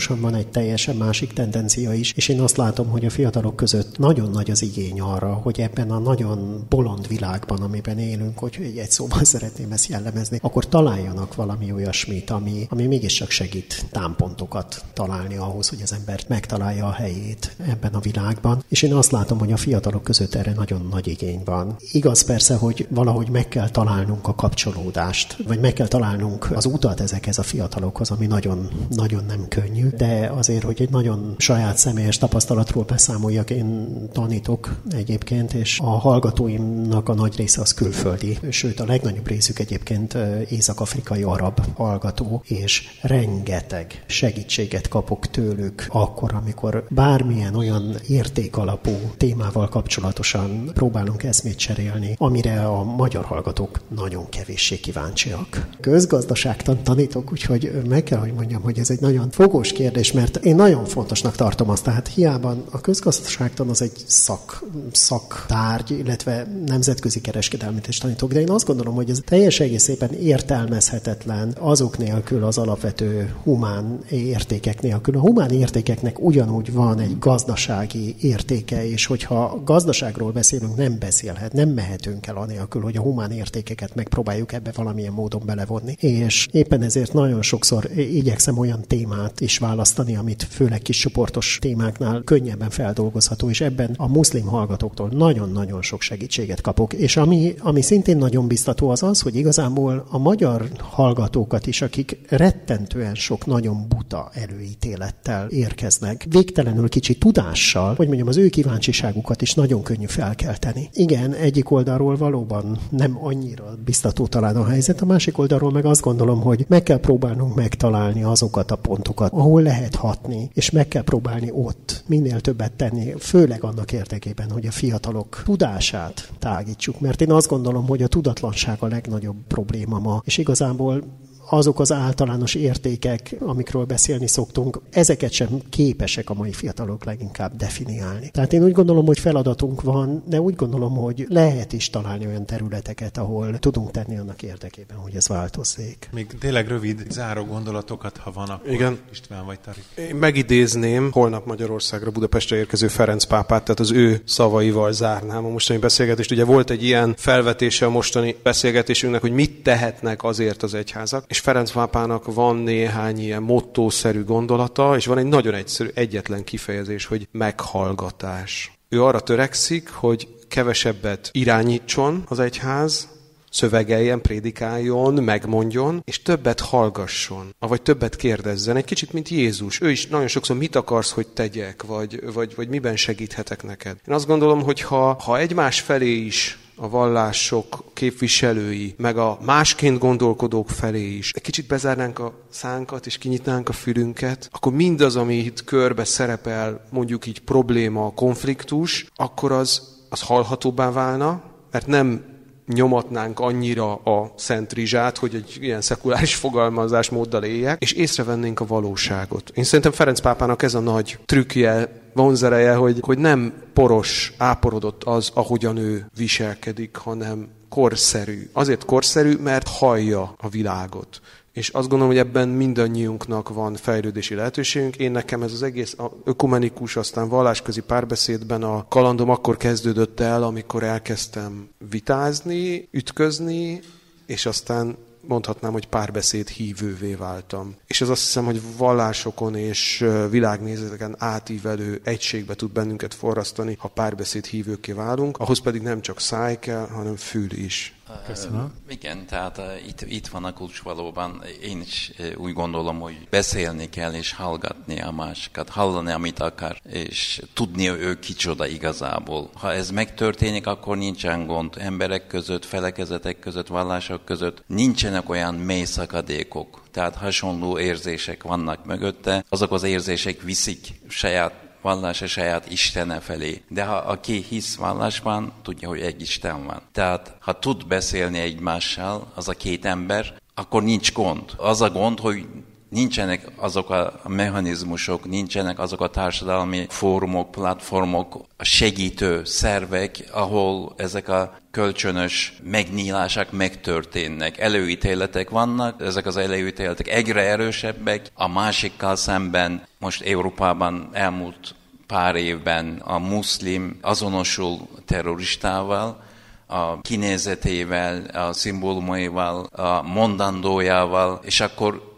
párhuzamosan van egy teljesen másik tendencia is, és én azt látom, hogy a fiatalok között nagyon nagy az igény arra, hogy ebben a nagyon bolond világban, amiben élünk, hogy egy szóban szeretném ezt jellemezni, akkor találjanak valami olyasmit, ami, ami mégiscsak segít támpontokat találni ahhoz, hogy az ember megtalálja a helyét ebben a világban. És én azt látom, hogy a fiatalok között erre nagyon nagy igény van. Igaz persze, hogy valahogy meg kell találnunk a kapcsolódást, vagy meg kell találnunk az utat ezekhez a fiatalokhoz, ami nagyon, nagyon nem könnyű, de azért, hogy egy nagyon saját személyes tapasztalatról beszámoljak, én tanítok egyébként, és a hallgatóimnak a nagy része az külföldi, sőt a legnagyobb részük egyébként észak-afrikai arab hallgató, és rengeteg segítséget kapok tőlük akkor, amikor bármilyen olyan értékalapú témával kapcsolatosan próbálunk eszmét cserélni, amire a magyar hallgatók nagyon kevéssé kíváncsiak. Közgazdaságtan tanítok, úgyhogy meg kell, hogy mondjam, hogy ez egy nagyon fogós kérdés, mert én nagyon fontosnak tartom azt, tehát hiába a közgazdaságtan az egy szak, szaktárgy, illetve nemzetközi kereskedelmet is tanítok, de én azt gondolom, hogy ez teljes egészében értelmezhetetlen azok nélkül, az alapvető humán értékek nélkül. A humán értékeknek ugyanúgy van egy gazdasági értéke, és hogyha gazdaságról beszélünk, nem beszélhet, nem mehetünk el anélkül, hogy a humán értékeket megpróbáljuk ebbe valamilyen módon belevonni. És éppen ezért nagyon sokszor igyekszem olyan témát is választani, amit főleg kis csoportos témáknál könnyebben feldolgozható, és ebben a muszlim hallgatóktól nagyon-nagyon sok segítséget kapok. És ami, ami szintén nagyon biztató az az, hogy igazából a magyar hallgatókat is, akik rettentően sok nagyon buta előítélettel érkeznek, végtelenül kicsi tudással, hogy mondjam, az ő kíváncsiságukat is nagyon könnyű felkelteni. Igen, egyik oldalról valóban nem annyira biztató talán a helyzet, a másik oldalról meg azt gondolom, hogy meg kell próbálnunk megtalálni azokat a pontokat, ahol lehet hatni, és meg kell próbálni ott minél többet tenni, főleg annak érdekében, hogy a fiatalok tudását tágítsuk, mert én azt gondolom, hogy a tudatlanság a legnagyobb probléma ma, és igazából azok az általános értékek, amikről beszélni szoktunk, ezeket sem képesek a mai fiatalok leginkább definiálni. Tehát én úgy gondolom, hogy feladatunk van, de úgy gondolom, hogy lehet is találni olyan területeket, ahol tudunk tenni annak érdekében, hogy ez változzék. Még tényleg rövid záró gondolatokat, ha van, akkor Igen. István vagy Tari. Én megidézném holnap Magyarországra Budapestre érkező Ferenc pápát, tehát az ő szavaival zárnám a mostani beszélgetést. Ugye volt egy ilyen felvetése a mostani beszélgetésünknek, hogy mit tehetnek azért az egyházak, és Ferenc pápának van néhány ilyen mottószerű gondolata, és van egy nagyon egyszerű, egyetlen kifejezés, hogy meghallgatás. Ő arra törekszik, hogy kevesebbet irányítson az egyház, szövegeljen, prédikáljon, megmondjon, és többet hallgasson, vagy többet kérdezzen. Egy kicsit, mint Jézus. Ő is nagyon sokszor mit akarsz, hogy tegyek, vagy, vagy, vagy miben segíthetek neked. Én azt gondolom, hogy ha, ha egymás felé is a vallások képviselői, meg a másként gondolkodók felé is. Egy kicsit bezárnánk a szánkat, és kinyitnánk a fülünket, akkor mindaz, ami itt körbe szerepel, mondjuk így probléma, konfliktus, akkor az, az hallhatóbbá válna, mert nem nyomatnánk annyira a Szent Rizsát, hogy egy ilyen szekuláris fogalmazásmóddal éljek, és észrevennénk a valóságot. Én szerintem Ferenc pápának ez a nagy trükkje, vonzereje, hogy, hogy nem poros, áporodott az, ahogyan ő viselkedik, hanem korszerű. Azért korszerű, mert hallja a világot. És azt gondolom, hogy ebben mindannyiunknak van fejlődési lehetőségünk. Én nekem ez az egész ökumenikus, aztán vallásközi párbeszédben a kalandom akkor kezdődött el, amikor elkezdtem vitázni, ütközni, és aztán mondhatnám, hogy párbeszéd hívővé váltam. És ez azt hiszem, hogy vallásokon és világnézeteken átívelő egységbe tud bennünket forrasztani, ha párbeszéd hívőké válunk, ahhoz pedig nem csak száj kell, hanem fül is. Köszönöm. Igen, tehát itt, itt van a kulcs valóban. Én is úgy gondolom, hogy beszélni kell és hallgatni a másikat, hallani, amit akar, és tudni ő kicsoda igazából. Ha ez megtörténik, akkor nincsen gond. Emberek között, felekezetek között, vallások között nincsenek olyan mély szakadékok. Tehát hasonló érzések vannak mögötte. Azok az érzések viszik saját vallása saját Istene felé. De ha aki hisz vallásban, tudja, hogy egy Isten van. Tehát ha tud beszélni egymással az a két ember, akkor nincs gond. Az a gond, hogy nincsenek azok a mechanizmusok, nincsenek azok a társadalmi fórumok, platformok, segítő szervek, ahol ezek a kölcsönös megnyílások megtörténnek. Előítéletek vannak, ezek az előítéletek egyre erősebbek, a másikkal szemben most Európában elmúlt pár évben a muszlim azonosul terroristával, a kinézetével, a szimbólumaival, a mondandójával, és akkor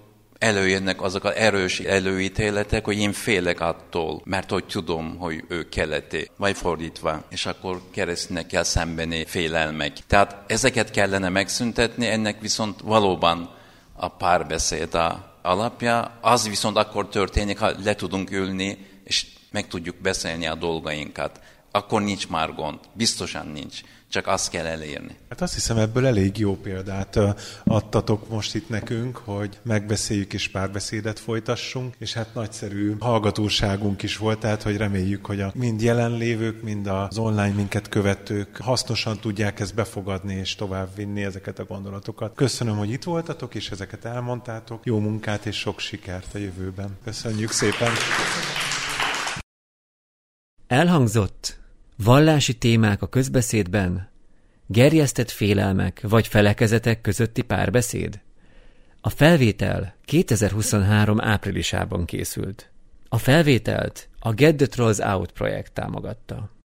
előjönnek azok az erős előítéletek, hogy én félek attól, mert hogy tudom, hogy ő keleti, vagy fordítva, és akkor keresztnek kell szembeni félelmek. Tehát ezeket kellene megszüntetni, ennek viszont valóban a párbeszéd a alapja, az viszont akkor történik, ha le tudunk ülni, és meg tudjuk beszélni a dolgainkat. Akkor nincs már gond. Biztosan nincs csak azt kell elérni. Hát azt hiszem ebből elég jó példát adtatok most itt nekünk, hogy megbeszéljük és párbeszédet folytassunk, és hát nagyszerű hallgatóságunk is volt, tehát hogy reméljük, hogy a mind jelenlévők, mind az online minket követők hasznosan tudják ezt befogadni és továbbvinni ezeket a gondolatokat. Köszönöm, hogy itt voltatok, és ezeket elmondtátok. Jó munkát és sok sikert a jövőben. Köszönjük szépen! Elhangzott Vallási témák a közbeszédben, gerjesztett félelmek vagy felekezetek közötti párbeszéd. A felvétel 2023 áprilisában készült. A felvételt a Get the Trolls Out projekt támogatta.